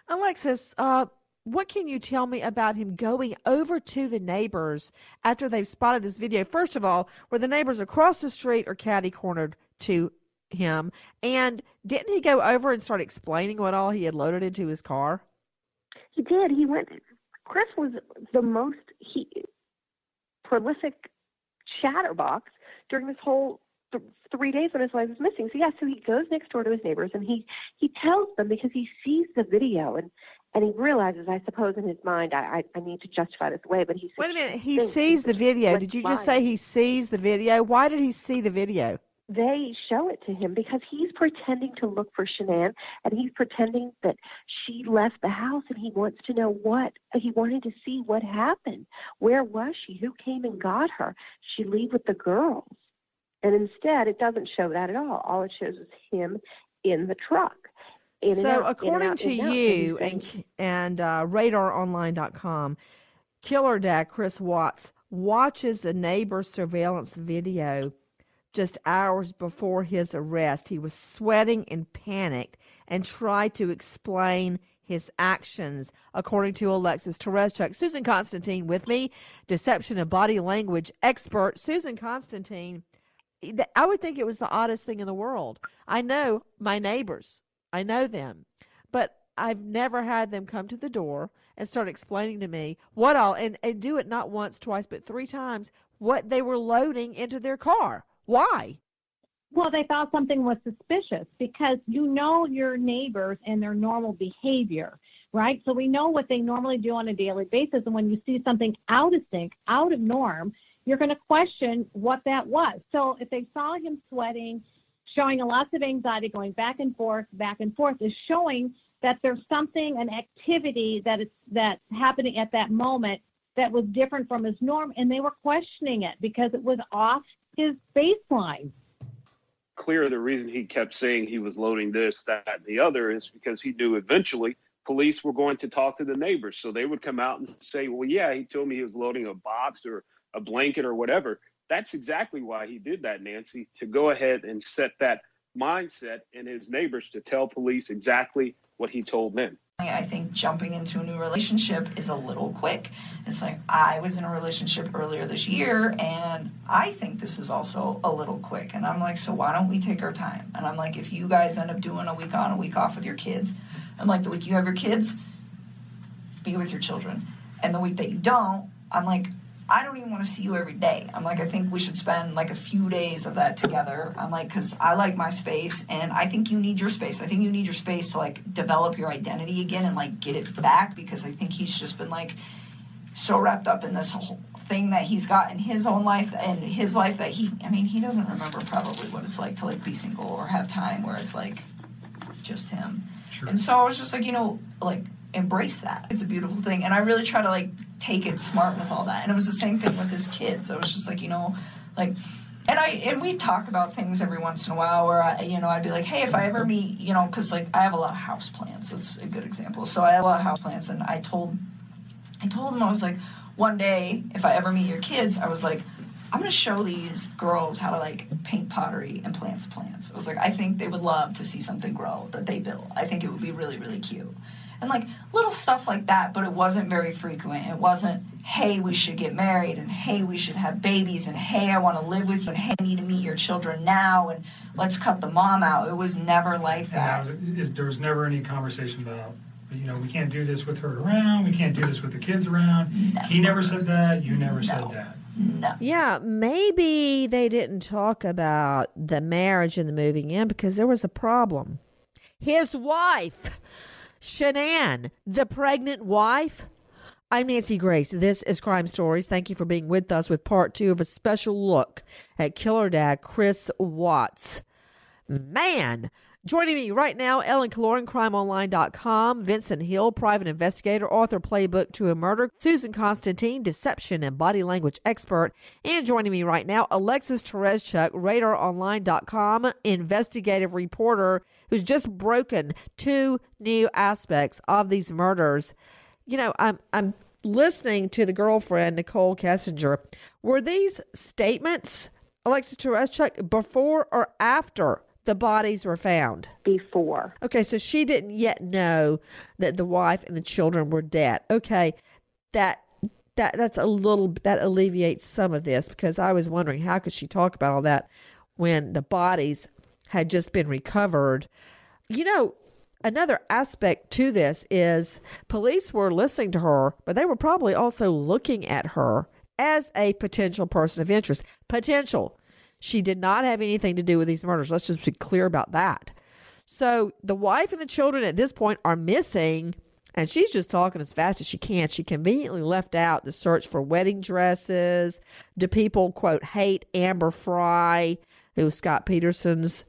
Alexis, uh, what can you tell me about him going over to the neighbors after they've spotted this video? First of all, were the neighbors across the street or catty cornered to him? And didn't he go over and start explaining what all he had loaded into his car? He did. He went. Chris was the most he prolific chatterbox during this whole th- three days when his wife was missing. So yeah, so he goes next door to his neighbors and he he tells them because he sees the video and and he realizes, I suppose, in his mind, I I, I need to justify this away. But he Wait a minute. He sees the video. Did you just say he sees the video? Why did he see the video? They show it to him because he's pretending to look for Shanann and he's pretending that she left the house and he wants to know what he wanted to see what happened. Where was she? Who came and got her? She leave with the girls. And instead it doesn't show that at all. All it shows is him in the truck. In so out, according out, to and you And and uh, radaronline.com killer dad chris watts watches the neighbor surveillance video just hours before his arrest he was sweating and panicked and tried to explain his actions according to alexis Tereszcuk. susan constantine with me deception and body language expert susan constantine I would think it was the oddest thing in the world. I know my neighbors, I know them, but I've never had them come to the door and start explaining to me what all, and, and do it not once, twice, but three times, what they were loading into their car. Why? Well, they thought something was suspicious because you know your neighbors and their normal behavior, right? So we know what they normally do on a daily basis. And when you see something out of sync, out of norm, you're going to question what that was. So if they saw him sweating, showing a lots of anxiety, going back and forth, back and forth, is showing that there's something, an activity that is that's happening at that moment that was different from his norm, and they were questioning it because it was off his baseline. clear the reason he kept saying he was loading this, that, and the other is because he knew eventually police were going to talk to the neighbors. So they would come out and say, well, yeah, he told me he was loading a box or a blanket or whatever. That's exactly why he did that, Nancy, to go ahead and set that mindset in his neighbors to tell police exactly what he told them. I think jumping into a new relationship is a little quick. It's like I was in a relationship earlier this year and I think this is also a little quick. And I'm like, so why don't we take our time? And I'm like, if you guys end up doing a week on, a week off with your kids, I'm like, the week you have your kids, be with your children. And the week that you don't, I'm like, I don't even want to see you every day. I'm like, I think we should spend like a few days of that together. I'm like, because I like my space and I think you need your space. I think you need your space to like develop your identity again and like get it back because I think he's just been like so wrapped up in this whole thing that he's got in his own life and his life that he, I mean, he doesn't remember probably what it's like to like be single or have time where it's like just him. And so I was just like, you know, like embrace that. It's a beautiful thing. And I really try to like take it smart with all that. And it was the same thing with his kids. I was just like, you know, like and I and we talk about things every once in a while where I, you know I'd be like, hey, if I ever meet, you know, because like I have a lot of house plants. That's a good example. So I have a lot of house plants, and I told, I told him I was like, one day if I ever meet your kids, I was like, I'm to show these girls how to like paint pottery and plants plants. I was like, I think they would love to see something grow that they built. I think it would be really really cute and like little stuff like that but it wasn't very frequent it wasn't hey we should get married and hey we should have babies and hey i want to live with you and hey i need to meet your children now and let's cut the mom out it was never like that, that was, there was never any conversation about, you know, we can't do this with her around. We can't do this with the kids around. He never said that. You never said that. No. Yeah, maybe they didn't talk about the marriage and the moving in because there was a problem. His wife, Shanann, the pregnant wife. I'm Nancy Grace. This is Crime Stories. Thank you for being with us with part two of a special look at killer dad Chris Watts. Man, joining me right now, Ellen Killoran, crimeonline.com, Vincent Hill, private investigator, author, playbook to a murder, Susan Constantine, deception and body language expert, and joining me right now, Alexis Tereszcuk, radaronline.com, investigative reporter who's just broken two new aspects of these murders. You know, I'm I'm listening to the girlfriend Nichol Kessinger. Were these statements, Alexis Tereszcuk, before or after the bodies were found? Before. Okay, so she didn't yet know that the wife and the children were dead. Okay, that that that's a little that alleviates some of this because I was wondering how could she talk about all that when the bodies had just been recovered. You know, another aspect to this is police were listening to her, but they were probably also looking at her as a potential person of interest. Potential. She did not have anything to do with these murders. Let's just be clear about that. So the wife and the children at this point are missing, and she's just talking as fast as she can. She conveniently left out the search for wedding dresses. Do people, quote, hate Amber Frey, who was Scott Peterson's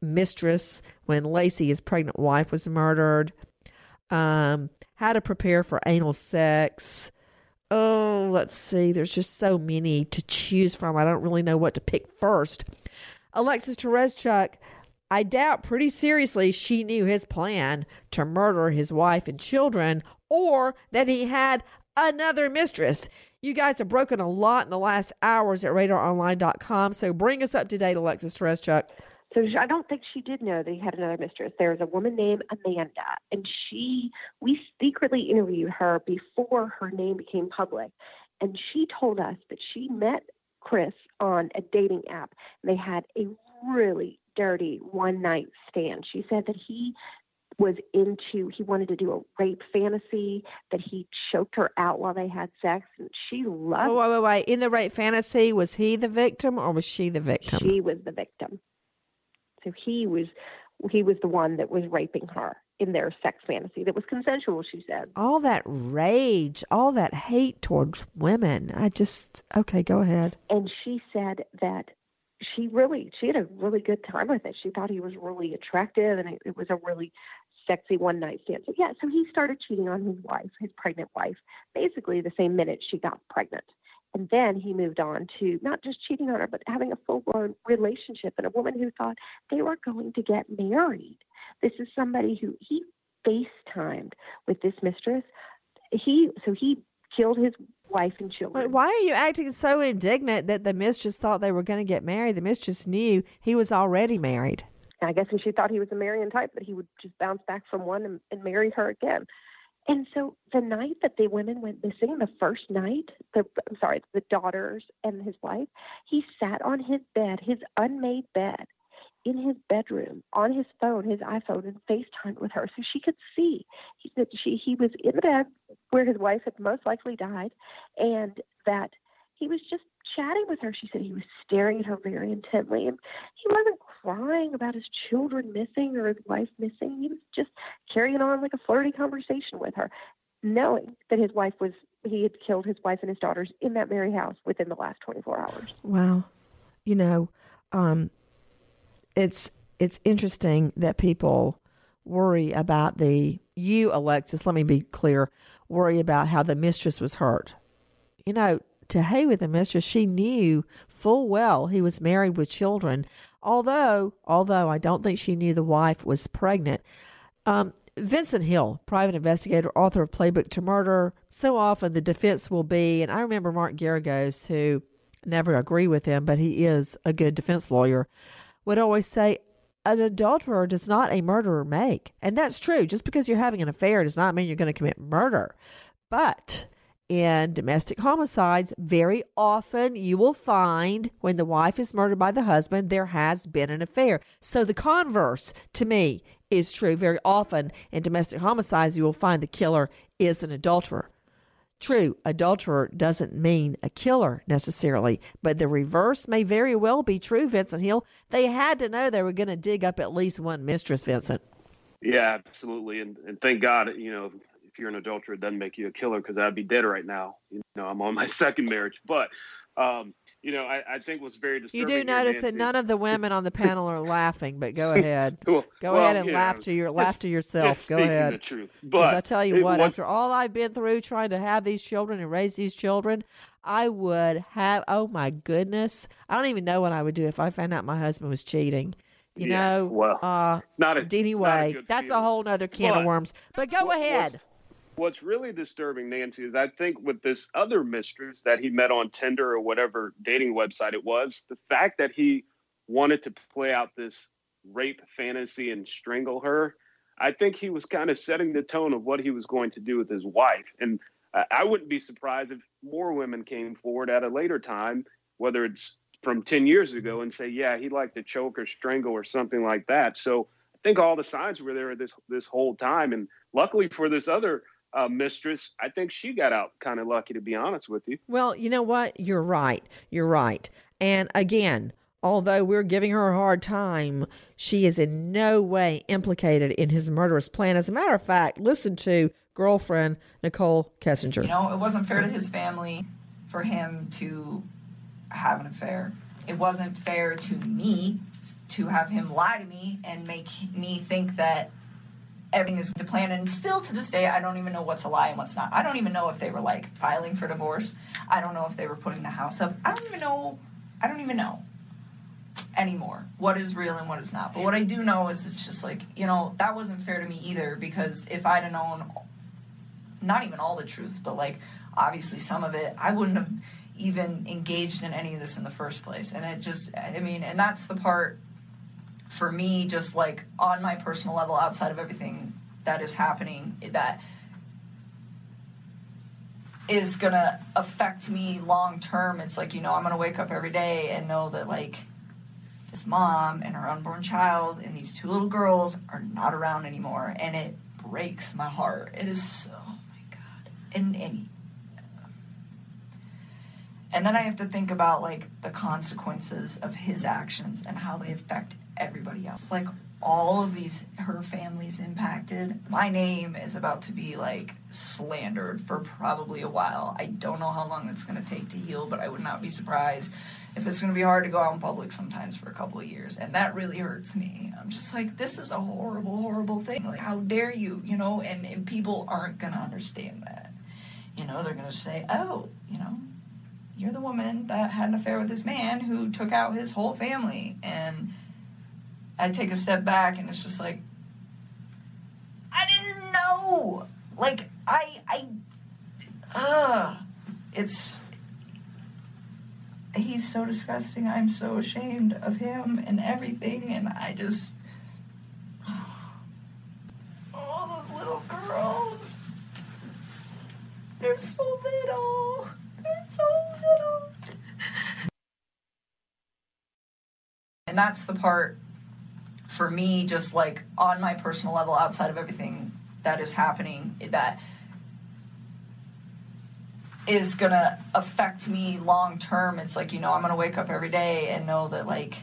mistress when Laci, his pregnant wife, was murdered? Um, how to prepare for anal sex. Oh, let's see. There's just so many to choose from. I don't really know what to pick first. Alexis Tereszcuk, I doubt pretty seriously she knew his plan to murder his wife and children or that he had another mistress. You guys have broken a lot in the last hours at radaronline.com, so bring us up to date, Alexis Tereszcuk. So I don't think she did know that he had another mistress. There was a woman named Amanda, and she we secretly interviewed her before her name became public, and she told us that she met Chris on a dating app. And they had a really dirty one night stand. She said that he was into he wanted to do a rape fantasy that he choked her out while they had sex and she loved Oh, wait, wait, wait. In the rape fantasy, was he the victim or was she the victim? She was the victim. So he was he was the one that was raping her in their sex fantasy that was consensual, she said. all that rage, all that hate towards women. I just okay, go ahead. And she said that she really she had a really good time with it. She thought he was really attractive and it, it was a really sexy one night stand. So yeah, so he started cheating on his wife, his pregnant wife, basically the same minute she got pregnant. And then he moved on to not just cheating on her, but having a full blown relationship and a woman who thought they were going to get married. This is somebody who he FaceTimed with this mistress. He so he killed his wife and children. But why are you acting so indignant that the mistress thought they were going to get married? The mistress knew he was already married. I guess when she thought he was a marrying type, that he would just bounce back from one and, and marry her again. And so the night that the women went missing, the first night, the I'm sorry, the daughters and his wife, he sat on his bed, his unmade bed, in his bedroom on his phone, his iPhone, and FaceTimed with her so she could see. He said she he was in the bed where his wife had most likely died, and that he was just chatting with her. She said he was staring at her very intently, and he wasn't crying about his children missing or his wife missing. He was just carrying on like a flirty conversation with her, knowing that his wife was he had killed his wife and his daughters in that very house within the last 24 hours. Wow. You know, um, it's it's interesting that people worry about the you, Alexis. Let me be clear. Worry about how the mistress was hurt. You know, to hay with the mistress, she knew full well he was married with children. Although, although I don't think she knew the wife was pregnant. Um, Vincent Hill, private investigator, author of Playbook to Murder. So often the defense will be, and I remember Mark Geragos, who never agree with him, but he is a good defense lawyer, would always say, an adulterer does not a murderer make. And that's true. Just because you're having an affair does not mean you're going to commit murder. But in domestic homicides, very often you will find when the wife is murdered by the husband, there has been an affair. So the converse to me is true. Very often in domestic homicides, you will find the killer is an adulterer. True, adulterer doesn't mean a killer necessarily, but the reverse may very well be true, Vincent Hill. They had to know they were going to dig up at least one mistress, Vincent. Yeah, absolutely. And, and thank God, you know, you're an adulterer, it doesn't make you a killer because I'd be dead right now. You know, I'm on my second marriage. But um, you know, I, I think was very disturbing. You do notice that none of the women on the panel are laughing, but go ahead. Well- go well, ahead and you laugh to your laugh to yourself. Go speaking ahead. the truth. But I tell you what, was- after all I've been through trying to have these children and raise these children, I would have. Oh my goodness, I don't even know what I would do if I found out my husband was cheating. You Yeah, know, well, uh, not a- anyway, good that's a whole nother can of worms. But go what- ahead. What's, really disturbing, Nancy, is I think with this other mistress that he met on Tinder or whatever dating website it was, the fact that he wanted to play out this rape fantasy and strangle her, I think he was kind of setting the tone of what he was going to do with his wife. And I I wouldn't be surprised if more women came forward at a later time, whether it's from 10 years ago, and say, yeah, he liked to choke or strangle or something like that. So I think all the signs were there this this whole time. And luckily for this other uh, mistress, I think she got out kind of lucky, to be honest with you. Well, you know what? You're right. You're right. And again, although we're giving her a hard time, she is in no way implicated in his murderous plan. As a matter of fact, listen to girlfriend Nichol Kessinger. You know, it wasn't fair to his family for him to have an affair. It wasn't fair to me to have him lie to me and make me think that everything is to plan. And still to this day, I don't even know what's a lie and what's not. I don't even know if they were like filing for divorce. I don't know if they were putting the house up. I don't even know. I don't even know anymore what is real and what is not. But what I do know is it's just like, you know, that wasn't fair to me either because if I'd have known not even all the truth, but like obviously some of it, I wouldn't have even engaged in any of this in the first place. And it just, I mean, and that's the part for me, just like on my personal level, outside of everything that is happening, that is gonna affect me long term. It's like, you know, I'm gonna wake up every day and know that like this mom and her unborn child and these two little girls are not around anymore. And it breaks my heart. It is so, oh my God. And, and and then I have to think about like the consequences of his actions and how they affect everybody else. Like all of these her family's impacted. My name is about to be like slandered for probably a while. I don't know how long it's going to take to heal, but I would not be surprised if it's going to be hard to go out in public sometimes for a couple of years. And that really hurts me. I'm just like this is a horrible horrible thing. Like how dare you, you know, and, and people aren't going to understand that. You know, they're going to say, "Oh, you know, you're the woman that had an affair with this man who took out his whole family and i take a step back and it's just like i didn't know. Like i i uh it's he's so disgusting. I'm so ashamed of him and everything. And i just all those little girls they're so little. They're so little. And that's the part for me just like on my personal level outside of everything that is happening that is gonna affect me long term it's like you know i'm gonna wake up every day and know that like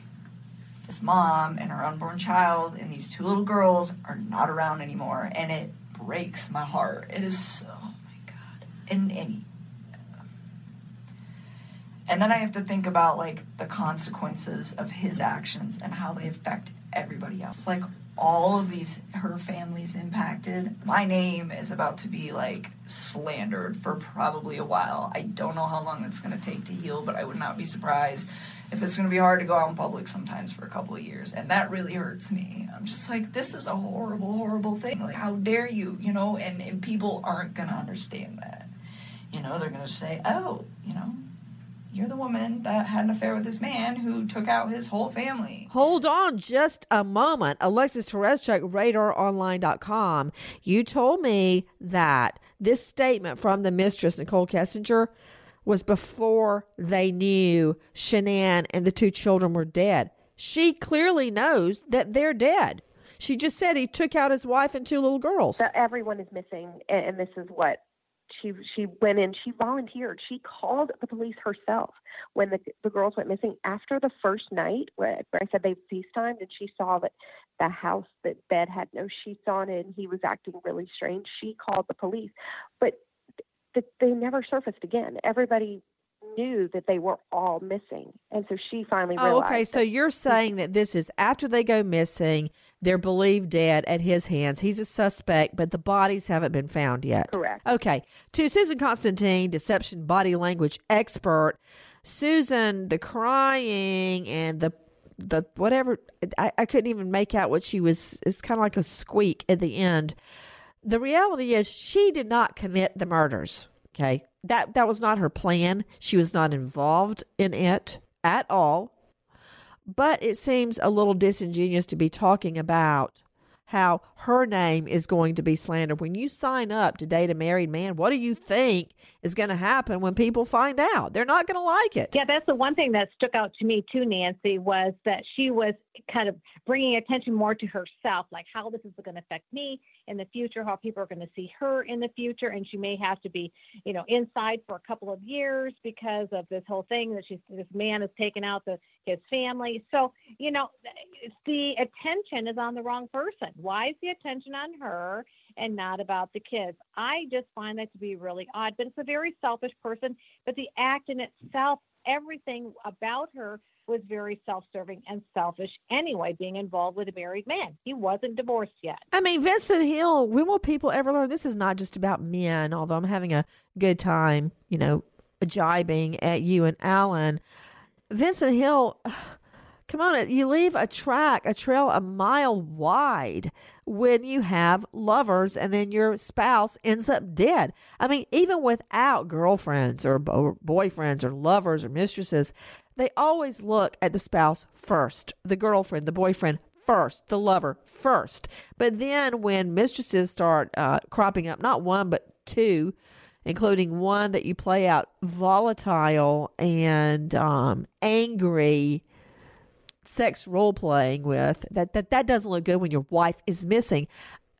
this mom and her unborn child and these two little girls are not around anymore and it breaks my heart. It is so oh my god. And and And then I have to think about like the consequences of his actions and how they affect everybody else. Like all of these her family's impacted. My name is about to be like slandered for probably a while. I don't know how long it's going to take to heal, but I would not be surprised if it's going to be hard to go out in public sometimes for a couple of years. And that really hurts me. I'm just like this is a horrible horrible thing. Like how dare you, you know, and, and people aren't going to understand that. You know, they're going to say, "Oh, you know, you're the woman that had an affair with this man who took out his whole family. Hold on just a moment. Alexis Tereszcuk, radaronline.com. You told me that this statement from the mistress, Nichol Kessinger, was before they knew Shanann and the two children were dead. She clearly knows that they're dead. She just said he took out his wife and two little girls. That everyone is missing, and, and this is what she she went in. She volunteered. She called the police herself when the the girls went missing after the first night, where, I said they FaceTimed, and she saw that the house that bed had no sheets on it, and he was acting really strange. She called the police, but th- they never surfaced again. Everybody knew that they were all missing, and so she finally Oh, realized. okay. So you're saying that this is after they go missing, they're believed dead at his hands. He's a suspect, but the bodies haven't been found yet. Correct. Okay. To Susan Constantine, deception body language expert. Susan, the crying and the the whatever I, I couldn't even make out what she was it's kind of like a squeak at the end. The reality is she did not commit the murders. Okay. That that was not her plan. She was not involved in it at all. But it seems a little disingenuous to be talking about how her name is going to be slandered. When you sign up to date a married man, what do you think is going to happen when people find out? They're not going to like it. Yeah, that's the one thing that stuck out to me too, Nancy, was that she was kind of bringing attention more to herself, like how this is going to affect me in the future, how people are going to see her in the future, and she may have to be, you know, inside for a couple of years because of this whole thing that she's this man has taken out the his family. So, you know, the attention is on the wrong person. Why is the attention on her and not about the kids? I just find that to be really odd, but it's a very selfish person. But the act in itself, everything about her was very self-serving and selfish anyway being involved with a married man he wasn't divorced yet I mean, Vincent Hill, when will people ever learn this is not just about men, although I'm having a good time, you know, jibing at you and Alan. Vincent Hill, come on, you leave a track, a trail a mile wide when you have lovers and then your spouse ends up dead. I mean, even without girlfriends or, or boyfriends or lovers or mistresses, they always look at the spouse first, the girlfriend, the boyfriend first, the lover first. But then when mistresses start uh, cropping up, not one, but two, including one that you play out volatile and um, angry sex role playing with, that, that, that doesn't look good when your wife is missing.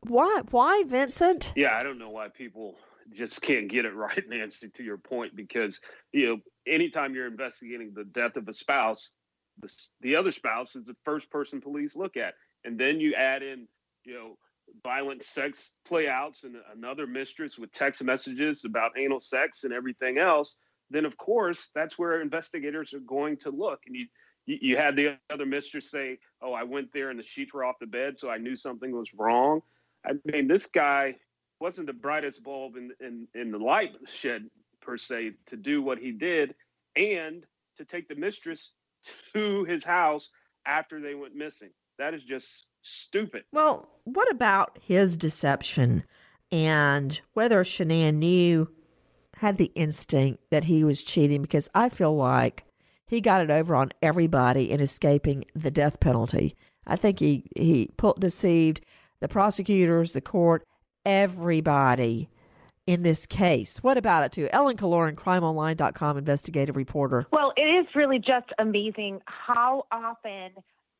Why, why, Vincent? Yeah, I don't know why people just can't get it right, Nancy, to your point, because, you know, anytime you're investigating the death of a spouse, the, the other spouse is the first person police look at. And then you add in, you know, violent sex playouts and another mistress with text messages about anal sex and everything else, then of course that's where investigators are going to look. And you, you, had the other mistress say, "Oh, I went there and the sheets were off the bed, so I knew something was wrong." I mean, this guy wasn't the brightest bulb in in, in the light shed per se to do what he did, and to take the mistress to his house after they went missing. That is just stupid. Well, what about his deception and whether Shanann knew, had the instinct that he was cheating? Because I feel like he got it over on everybody in escaping the death penalty. I think he, he put, deceived the prosecutors, the court, everybody in this case. What about it, too? Ellen Killoran, crimeonline.com investigative reporter. Well, it is really just amazing how often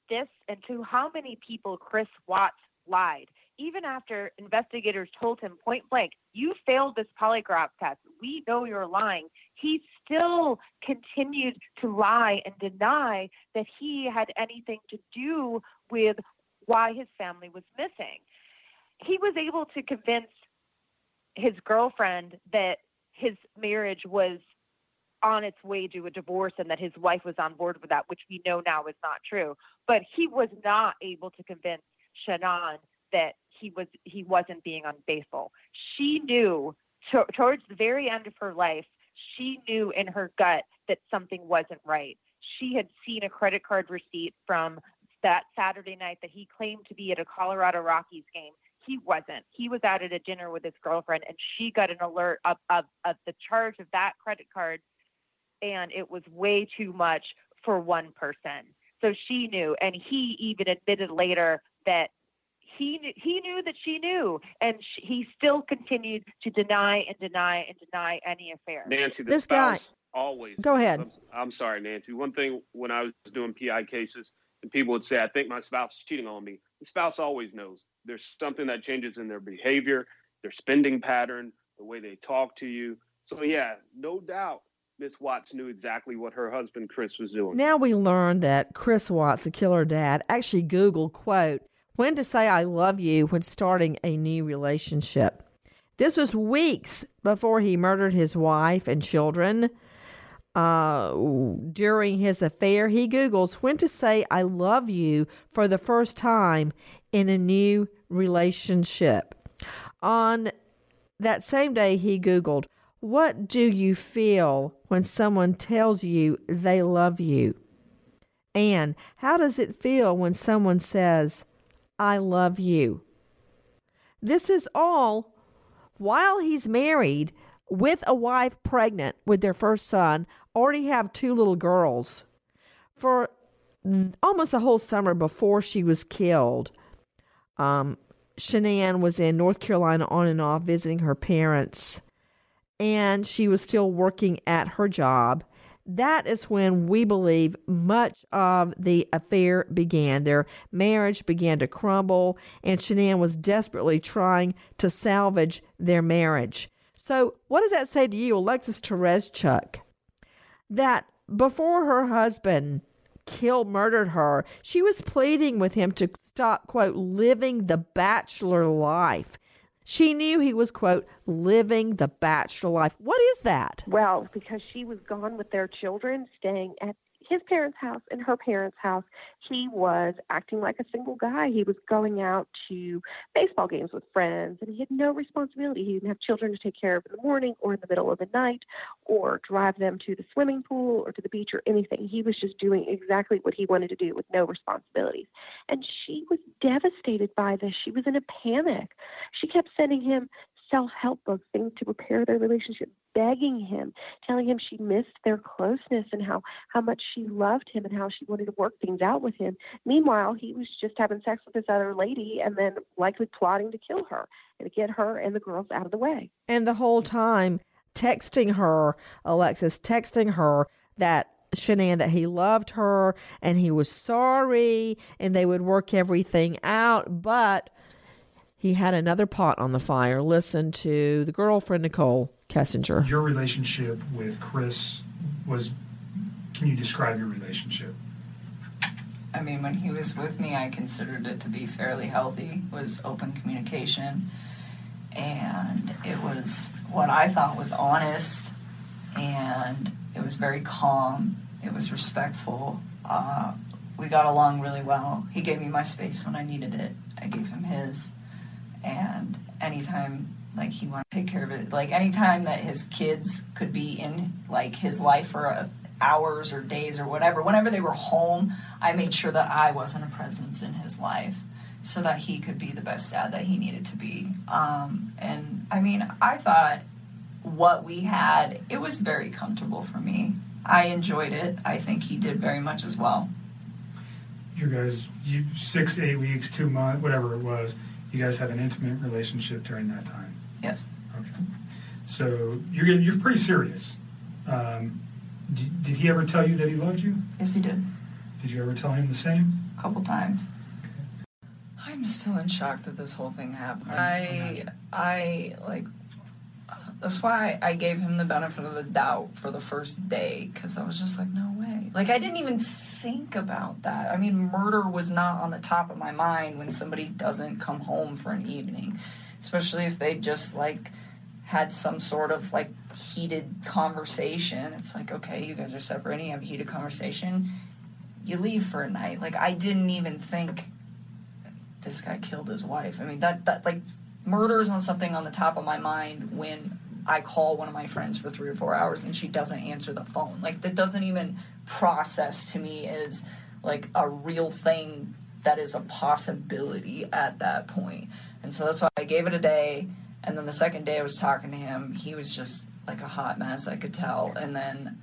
this and to how many people Chris Watts lied. Even after investigators told him point blank, you failed this polygraph test. We know you're lying. He still continued to lie and deny that he had anything to do with why his family was missing. He was able to convince his girlfriend that his marriage was on its way to a divorce and that his wife was on board with that, which we know now is not true. But he was not able to convince Shanann that he was he wasn't being unfaithful. She knew to, towards the very end of her life, she knew in her gut that something wasn't right. She had seen a credit card receipt from that Saturday night that he claimed to be at a Colorado Rockies game. He wasn't. He was out at a dinner with his girlfriend, and she got an alert of, of, of the charge of that credit card, and it was way too much for one person. So she knew, and he even admitted later that he knew, he knew that she knew, and she, he still continued to deny and deny and deny any affair. Nancy, the This guy- spouse always. Go ahead. I'm, I'm sorry, Nancy. One thing when I was doing PI cases, and people would say, "I think my spouse is cheating on me." The spouse always knows. There's something that changes in their behavior, their spending pattern, the way they talk to you. So yeah, no doubt, Miss Watts knew exactly what her husband Chris was doing. Now we learn that Chris Watts, the killer dad, actually Googled, quote, when to say I love you when starting a new relationship. This was weeks before he murdered his wife and children. Uh, during his affair, he Googles when to say I love you for the first time in a new relationship. On that same day, he Googled, What do you feel when someone tells you they love you? And how does it feel when someone says, I love you? This is all while he's married with a wife pregnant with their first son, already have two little girls. For almost a whole summer before she was killed, um, Shanann was in North Carolina on and off visiting her parents, and she was still working at her job. That is when we believe much of the affair began. Their marriage began to crumble, and Shanann was desperately trying to salvage their marriage. So, what does that say to you, Alexis Tereszcuk? That before her husband killed, murdered her, she was pleading with him to stop, quote, living the bachelor life. She knew he was, quote, living the bachelor life. What is that? Well, because she was gone with their children, staying at his parents' house and her parents' house, he was acting like a single guy. He was going out to baseball games with friends, and he had no responsibility. He didn't have children to take care of in the morning or in the middle of the night, or drive them to the swimming pool or to the beach or anything. He was just doing exactly what he wanted to do with no responsibilities. And she was devastated by this. She was in a panic. She kept sending him self help books, things to repair their relationship, begging him, telling him she missed their closeness and how, how much she loved him and how she wanted to work things out with him. Meanwhile, he was just having sex with this other lady and then likely plotting to kill her and to get her and the girls out of the way. And the whole time texting her, Alexis, texting her that Shanann that he loved her and he was sorry and they would work everything out, but he had another pot on the fire. Listen to the girlfriend, Nichol Kessinger. Your relationship with Chris was. Can you describe your relationship? I mean, when he was with me, I considered it to be fairly healthy. It was open communication, and it was what I thought was honest, and it was very calm. It was respectful. Uh, we got along really well. He gave me my space when I needed it. I gave him his, and anytime like he wanted to take care of it, like anytime that his kids could be in like his life for uh, hours or days or whatever, whenever they were home, I made sure that I wasn't a presence in his life so that he could be the best dad that he needed to be. Um, and I mean, I thought what we had, it was very comfortable for me. I enjoyed it. I think he did very much as well. You guys, you six, eight weeks, two months, whatever it was. You guys had an intimate relationship during that time. Yes. Okay. So you're you're pretty serious. Um, did, did he ever tell you that he loved you? Yes, he did. Did you ever tell him the same? A couple times. I'm still in shock that this whole thing happened. I, I like. That's why I gave him the benefit of the doubt for the first day because I was just like, no way. Like I didn't even think about that. I mean, murder was not on the top of my mind when somebody doesn't come home for an evening, especially if they just like had some sort of like heated conversation. It's like, okay, you guys are separating, you have a heated conversation, you leave for a night. Like I didn't even think this guy killed his wife. I mean that that like murder is on something on the top of my mind when I call one of my friends for three or four hours and she doesn't answer the phone. Like that doesn't even process to me as like a real thing that is a possibility at that point. And so that's why I gave it a day. And then the second day I was talking to him, he was just like a hot mess, I could tell. And then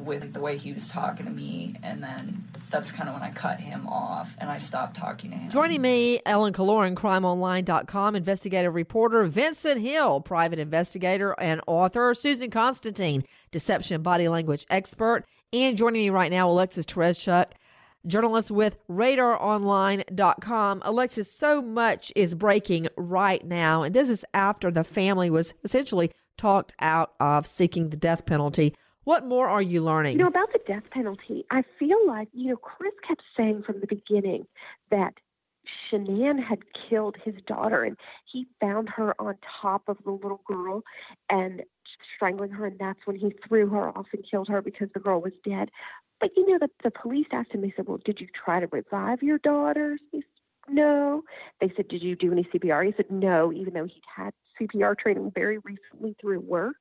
with the way he was talking to me, and then that's kind of when I cut him off and I stopped talking to him. Joining me, Ellen Killoran, crimeonline.com, investigative reporter, Vincent Hill, private investigator and author, Susan Constantine, deception body language expert, and joining me right now, Alexis Tereszcuk, journalist with radaronline.com. Alexis, so much is breaking right now, and this is after the family was essentially talked out of seeking the death penalty. What more are you learning? You know, about the death penalty, I feel like, you know, Chris kept saying from the beginning that Shanann had killed his daughter and he found her on top of the little girl and strangling her and that's when he threw her off and killed her because the girl was dead. But you know, the, the police asked him, they said, Well, did you try to revive your daughter? He said, No. They said, Did you do any CPR? He said, No, even though he'd had CPR training very recently through work.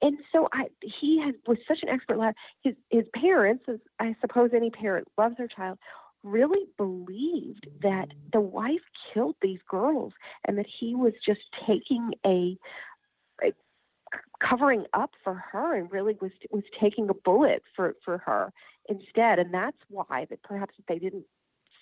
And so I, he has, was such an expert. His his parents, as I suppose any parent loves their child, really believed that the wife killed these girls and that he was just taking a, a covering up for her and really was was taking a bullet for for her instead. And that's why that perhaps they didn't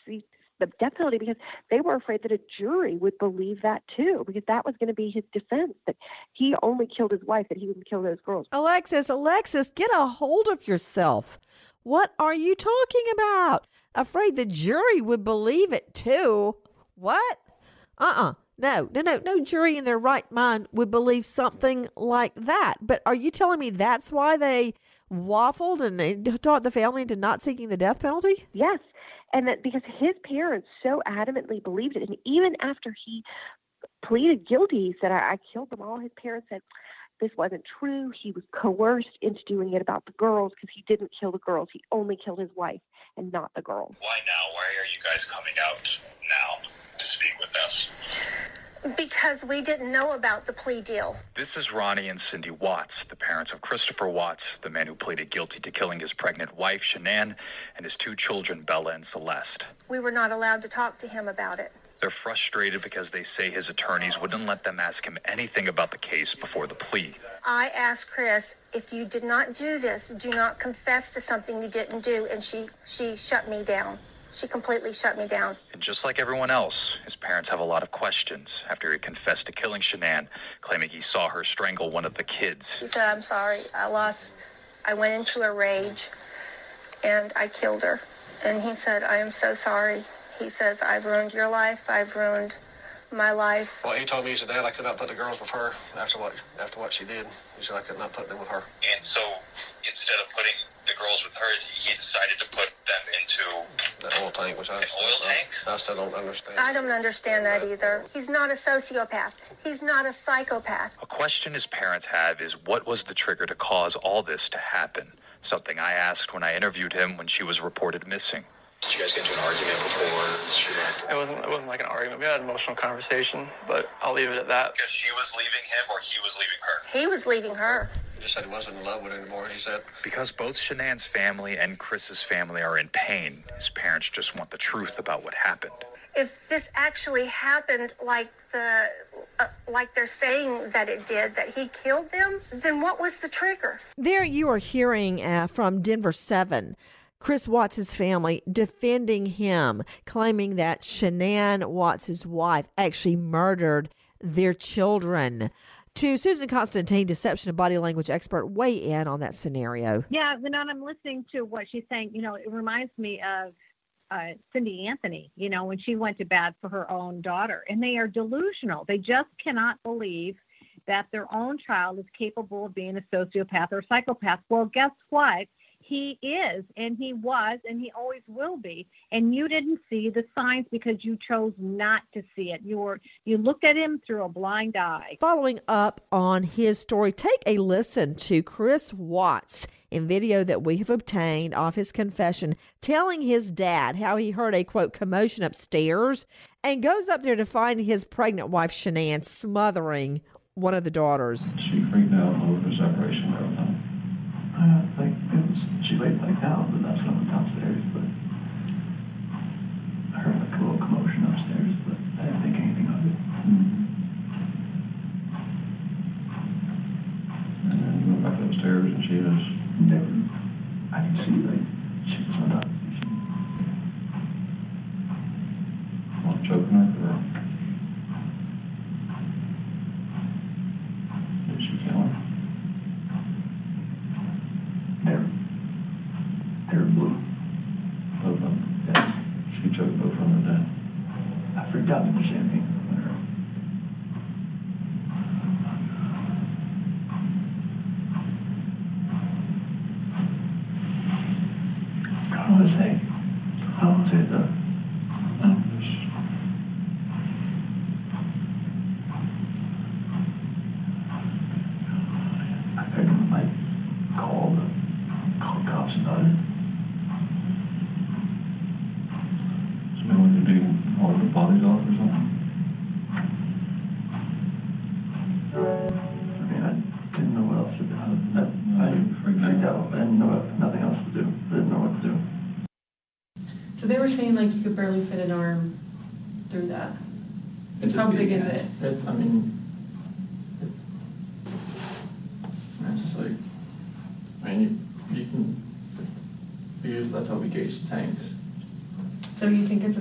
see the death penalty because they were afraid that a jury would believe that too because that was going to be his defense that he only killed his wife that he wouldn't kill those girls. Alexis alexis get a hold of yourself. What are you talking about? Afraid the jury would believe it too. What? Uh-uh no, no, no, no jury in their right mind would believe something like that. But are you telling me that's why they waffled and they taught the family into not seeking the death penalty? Yes. And that because his parents so adamantly believed it. And even after he pleaded guilty, he said, I, I killed them all. His parents said, this wasn't true. He was coerced into doing it about the girls because he didn't kill the girls. He only killed his wife and not the girls. Why now? Why are you guys coming out now to speak with us? Because we didn't know about the plea deal. This is Ronnie and Cindy Watts, the parents of Christopher Watts, the man who pleaded guilty to killing his pregnant wife, Shanann, and his two children, Bella and Celeste. We were not allowed to talk to him about it. They're frustrated because they say his attorneys wouldn't let them ask him anything about the case before the plea. I asked Chris, if you did not do this, do not confess to something you didn't do. And she, she shut me down. She completely shut me down. And just like everyone else, his parents have a lot of questions after he confessed to killing Shanann, claiming he saw her strangle one of the kids. He said, I'm sorry. I lost, I went into a rage and I killed her. And he said, I am so sorry. He says, I've ruined your life. I've ruined my life. Well, he told me, he said, Dad, I could not put the girls with her after what after what she did. He said, I could not put them with her. And so instead of putting the girls with her, he decided to put them into the oil tank, which I, an oil tank. I still don't understand. I don't understand that either. He's not a sociopath. He's not a psychopath. A question his parents have is what was the trigger to cause all this to happen? Something I asked when I interviewed him when she was reported missing. Did you guys get into an argument before she left? It wasn't. It wasn't like an argument. We had an emotional conversation, but I'll leave it at that. Because she was leaving him, or he was leaving her. He was leaving her. He just said he wasn't in love with her anymore. He said because both Shanann's family and Chris's family are in pain. His parents just want the truth about what happened. If this actually happened, like the uh, like they're saying that it did, that he killed them, then what was the trigger? There, you are hearing uh, from Denver Seven. Chris Watts' family defending him, claiming that Shanann Watts' wife actually murdered their children. To Susan Constantine, deception and body language expert, weigh in on that scenario. Yeah, when I'm listening to what she's saying, you know, it reminds me of uh, Cindy Anthony, you know, when she went to bat for her own daughter. And they are delusional. They just cannot believe that their own child is capable of being a sociopath or a psychopath. Well, guess what? He is and he was and he always will be. And you didn't see the signs because you chose not to see it. You were you looked at him through a blind eye. Following up on his story, take a listen to Chris Watts in video that we have obtained of his confession, telling his dad how he heard a quote commotion upstairs and goes up there to find his pregnant wife Shanann smothering one of the daughters. She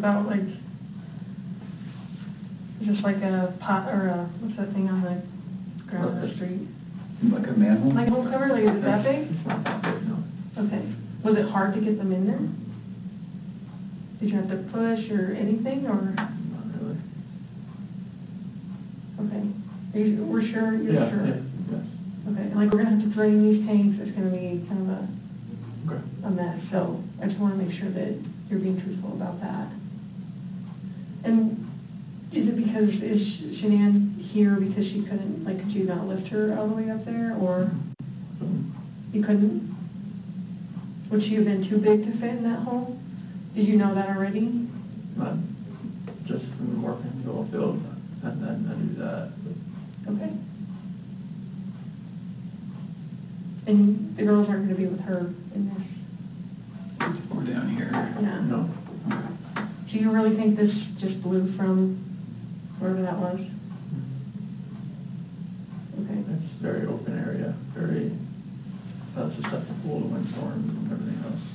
about like, just like a pot or a, what's that thing on the ground of the street? Like a manhole? Like a hole cover, like is it that big? No. Okay. Was it hard to get them in there? Did you have to push or anything or? Not really. Okay. Are you, we're sure, you're Yeah, sure? yeah, yes. Okay, and like we're gonna have to drain these tanks, it's gonna be kind of a, Okay. a mess, so I just wanna make sure that you're being truthful about that. And is it because, is Shanann here because she couldn't, like, could you not lift her all the way up there, or you couldn't? Would she have been too big to fit in that hole? Did you know that already? Not just from working in the oil field, and then I do that. Okay. And the girls aren't gonna be with her in this? Or down here. Yeah. No. Do you really think this just blew from wherever that was? Okay. It's very open area, very, uh, susceptible to windstorms and everything else.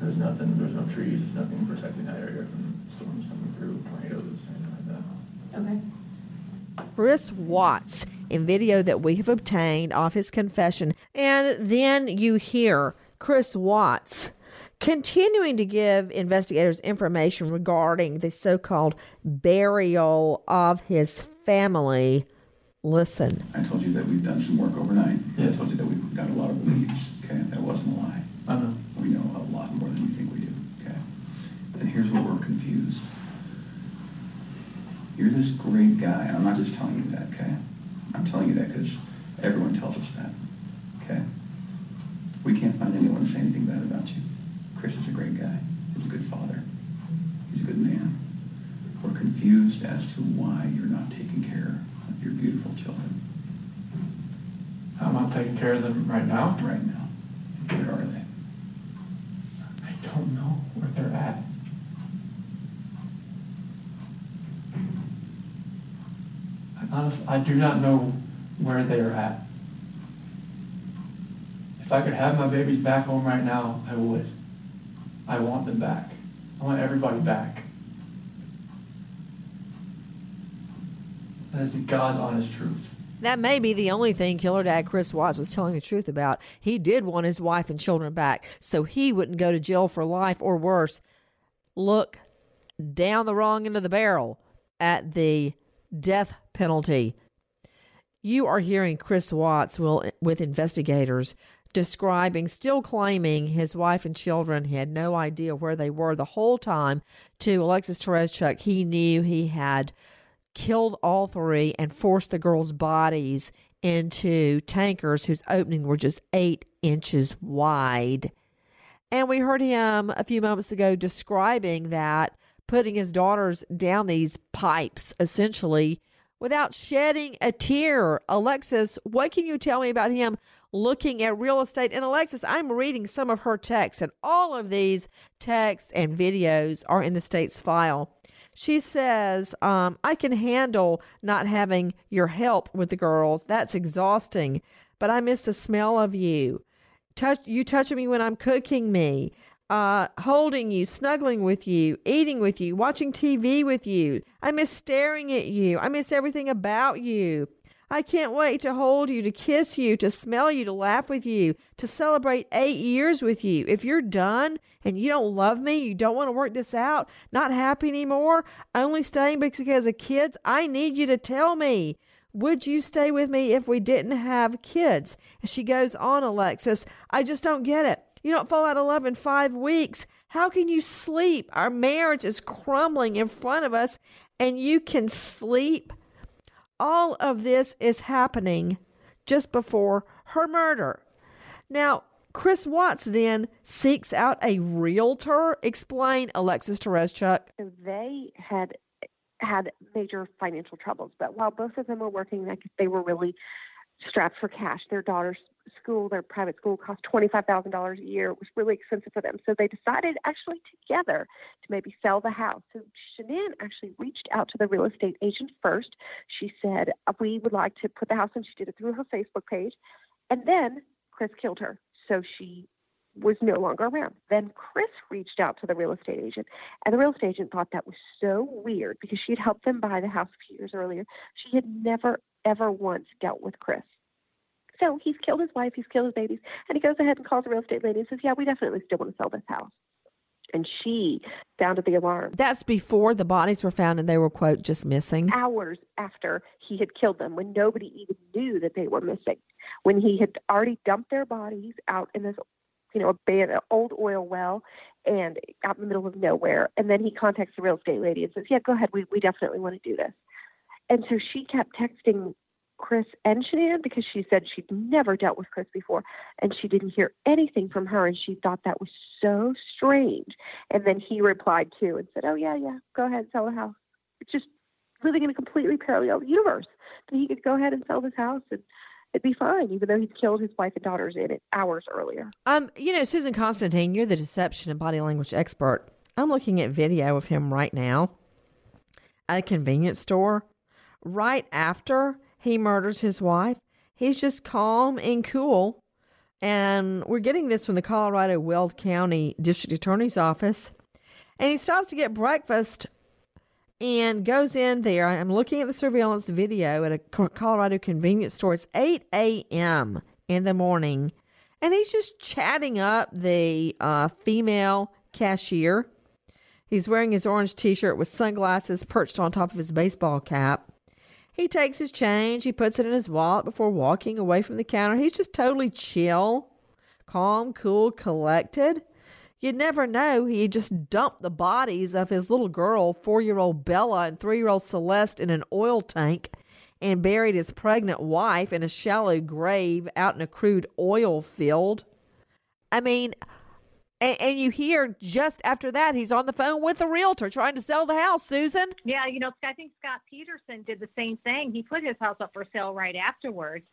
There's nothing, there's no trees, there's nothing protecting that area from storms coming through, tornadoes, anything like that. Okay. Chris Watts in video that we have obtained of his confession. And then you hear Chris Watts continuing to give investigators information regarding the so called burial of his family. Listen. I told you that we've done some work overnight. I told you that we've got a lot of leads, okay? That wasn't a lie. I know. We know a lot more than you think we do, okay? And here's where we're confused. You're this great guy, I'm not just telling you that, okay? I'm telling you that because everyone tells us that, okay? We can't find anyone to say anything bad about you. Chris is a great guy. He's a good father. He's a good man. We're confused as to why you're not taking care of your beautiful children. I'm not taking care of them right now. Right now. Where are they? I don't know where they're at. I honestly, I do not know where they are at. If I could have my babies back home right now, I would. I want them back. I want everybody back. That is the God's honest truth. That may be the only thing Killer Dad Chris Watts was telling the truth about. He did want his wife and children back so he wouldn't go to jail for life or worse. Look down the wrong end of the barrel at the death penalty. You are hearing Chris Watts will with investigators describing, still claiming his wife and children he had no idea where they were the whole time. To Alexis Tereszcuk, he knew he had killed all three and forced the girls' bodies into tankers whose opening were just eight inches wide. And we heard him a few moments ago describing that putting his daughters down these pipes essentially without shedding a tear. Alexis, what can you tell me about him looking at real estate? And Alexis, I'm reading some of her texts, and all of these texts and videos are in the state's file. She says, um, I can handle not having your help with the girls. That's exhausting, but I miss the smell of you. Touch you touching me when I'm cooking me, uh, holding you, snuggling with you, eating with you, watching TV with you. I miss staring at you. I miss everything about you. I can't wait to hold you, to kiss you, to smell you, to laugh with you, to celebrate eight years with you. If you're done and you don't love me, you don't want to work this out, not happy anymore, only staying because of kids, I need you to tell me. Would you stay with me if we didn't have kids? And she goes on, Alexis, I just don't get it. You don't fall out of love in five weeks. How can you sleep? Our marriage is crumbling in front of us, and you can sleep all of this is happening just before her murder. Now, Chris Watts then seeks out a realtor. Explain, Alexis Tereszcuk. So they had had major financial troubles, but while both of them were working, they were really strapped for cash. Their daughter's school, their private school, cost $25,000 a year. It was really expensive for them. So they decided actually together to maybe sell the house. So Shanann actually reached out to the real estate agent first. She said, We would like to put the house on. She did it through her Facebook page. And then Chris killed her. So she was no longer around. Then Chris reached out to the real estate agent, and the real estate agent thought that was so weird because she had helped them buy the house a few years earlier. She had never, ever once dealt with Chris. So he's killed his wife, he's killed his babies, and he goes ahead and calls the real estate lady and says, Yeah, we definitely still want to sell this house. And she sounded the alarm. That's before the bodies were found and they were, quote, just missing. Hours after he had killed them, when nobody even knew that they were missing, when he had already dumped their bodies out in this, you know, an old oil well and out in the middle of nowhere. And then he contacts the real estate lady and says, Yeah, go ahead. We, we definitely want to do this. And so she kept texting Chris and Shanann because she said she'd never dealt with Chris before and she didn't hear anything from her and she thought that was so strange. And then he replied too and said, Oh yeah, yeah, go ahead, and sell the house. It's just living in a completely parallel universe. That he could go ahead and sell this house and it'd be fine, even though he'd killed his wife and daughters in it hours earlier. Um, you know, Susan Constantine, you're the deception and body language expert. I'm looking at video of him right now at a convenience store right after he murders his wife. He's just calm and cool. And we're getting this from the Colorado Weld County District Attorney's Office. And he stops to get breakfast and goes in there. I'm looking at the surveillance video at a Colorado convenience store. It's 8 a.m. in the morning. And he's just chatting up the uh, female cashier. He's wearing his orange t shirt with sunglasses perched on top of his baseball cap. He takes his change, he puts it in his wallet before walking away from the counter. He's just totally chill, calm, cool, collected. You'd never know he just dumped the bodies of his little girl, four year old Bella, and three year old Celeste in an oil tank and buried his pregnant wife in a shallow grave out in a crude oil field. I mean, and, and, you hear just after that, he's on the phone with the realtor trying to sell the house, Susan. Yeah, you know, I think Scott Peterson did the same thing. He put his house up for sale right afterwards.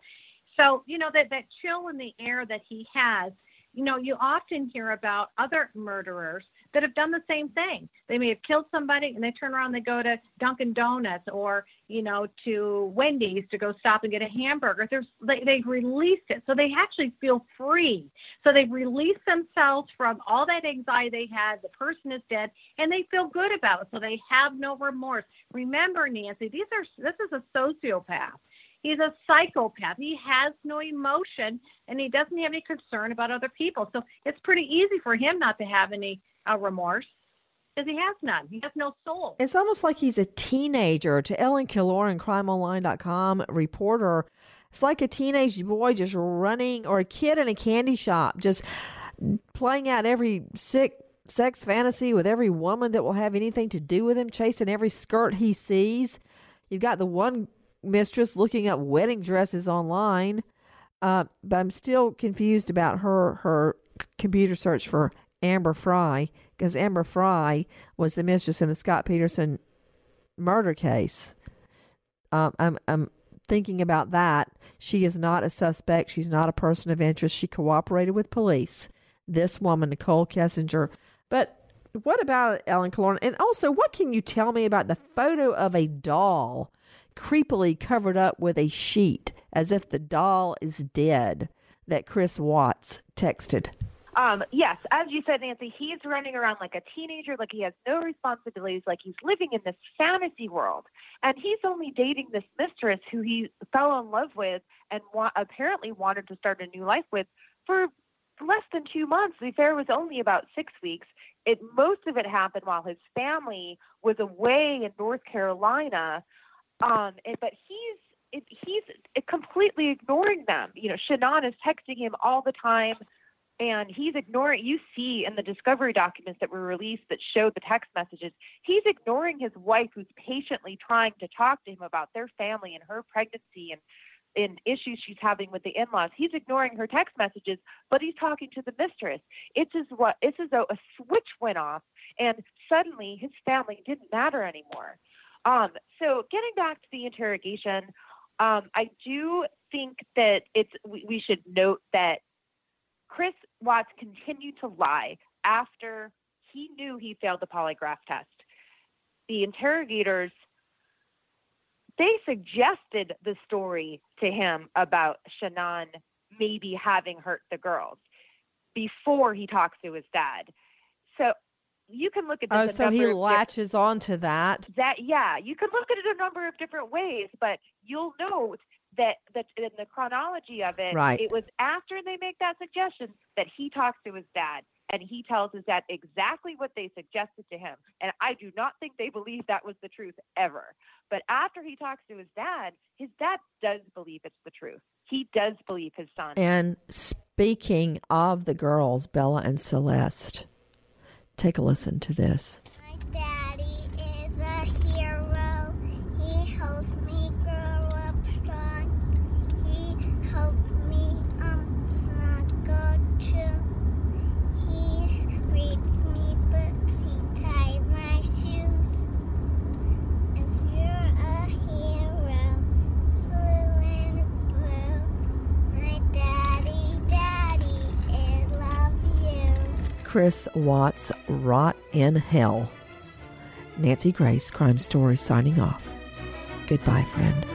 So, you know, that, that chill in the air that he has you know, you often hear about other murderers that have done the same thing. They may have killed somebody and they turn around they go to Dunkin' Donuts or, you know, to Wendy's to go stop and get a hamburger. There's, they, they've released it. So they actually feel free. So they've released themselves from all that anxiety they had. The person is dead and they feel good about it. So they have no remorse. Remember, Nancy, these are, this is a sociopath. He's a psychopath. He has no emotion and he doesn't have any concern about other people. So it's pretty easy for him not to have any uh, remorse because he has none. He has no soul. It's almost like he's a teenager. To Ellen Killoran, CrimeOnline.com reporter, It's like a teenage boy just running, or a kid in a candy shop just playing out every sick sex fantasy with every woman that will have anything to do with him, chasing every skirt he sees. You've got the one mistress looking up wedding dresses online, uh, but I'm still confused about her her computer search for Amber Frey because Amber Frey was the mistress in the Scott Peterson murder case. Um, I'm I'm thinking about that. She is not a suspect. She's not a person of interest. She cooperated with police. This woman, Nichol Kessinger. But what about Ellen Killoran? And also, what can you tell me about the photo of a doll creepily covered up with a sheet as if the doll is dead that Chris Watts texted? Um, yes, as you said, Nancy, he's running around like a teenager, like he has no responsibilities, like he's living in this fantasy world. And he's only dating this mistress who he fell in love with and wa- apparently wanted to start a new life with for less than two months. The affair was only about six weeks. It most of it happened while his family was away in North Carolina. Um, and, but he's it, he's completely ignoring them. You know, Shanann is texting him all the time and he's ignoring you see in the discovery documents that were released that show the text messages he's ignoring his wife who's patiently trying to talk to him about their family and her pregnancy and and issues she's having with the in-laws. He's ignoring her text messages but he's talking to the mistress. It's as what it's as though a switch went off and suddenly his family didn't matter anymore. Um, so getting back to the interrogation um, i do think that it's we, we should note that Chris Watts continued to lie after he knew he failed the polygraph test. The interrogators they suggested the story to him about Shanann maybe having hurt the girls before he talks to his dad. So you can look at this. Oh, so he latches on to that. that yeah, you can look at it a number of different ways, but you'll note that that in the chronology of it, Right. it was after they make that suggestion that he talks to his dad and he tells his dad exactly what they suggested to him. And I do not think they believe that was the truth ever. But after he talks to his dad, his dad does believe it's the truth. He does believe his son. And speaking of the girls, Bella and Celeste, take a listen to this. Daddy is Chris Watts, Rot in Hell. Nancy Grace, Crime Story, signing off. Goodbye, friend.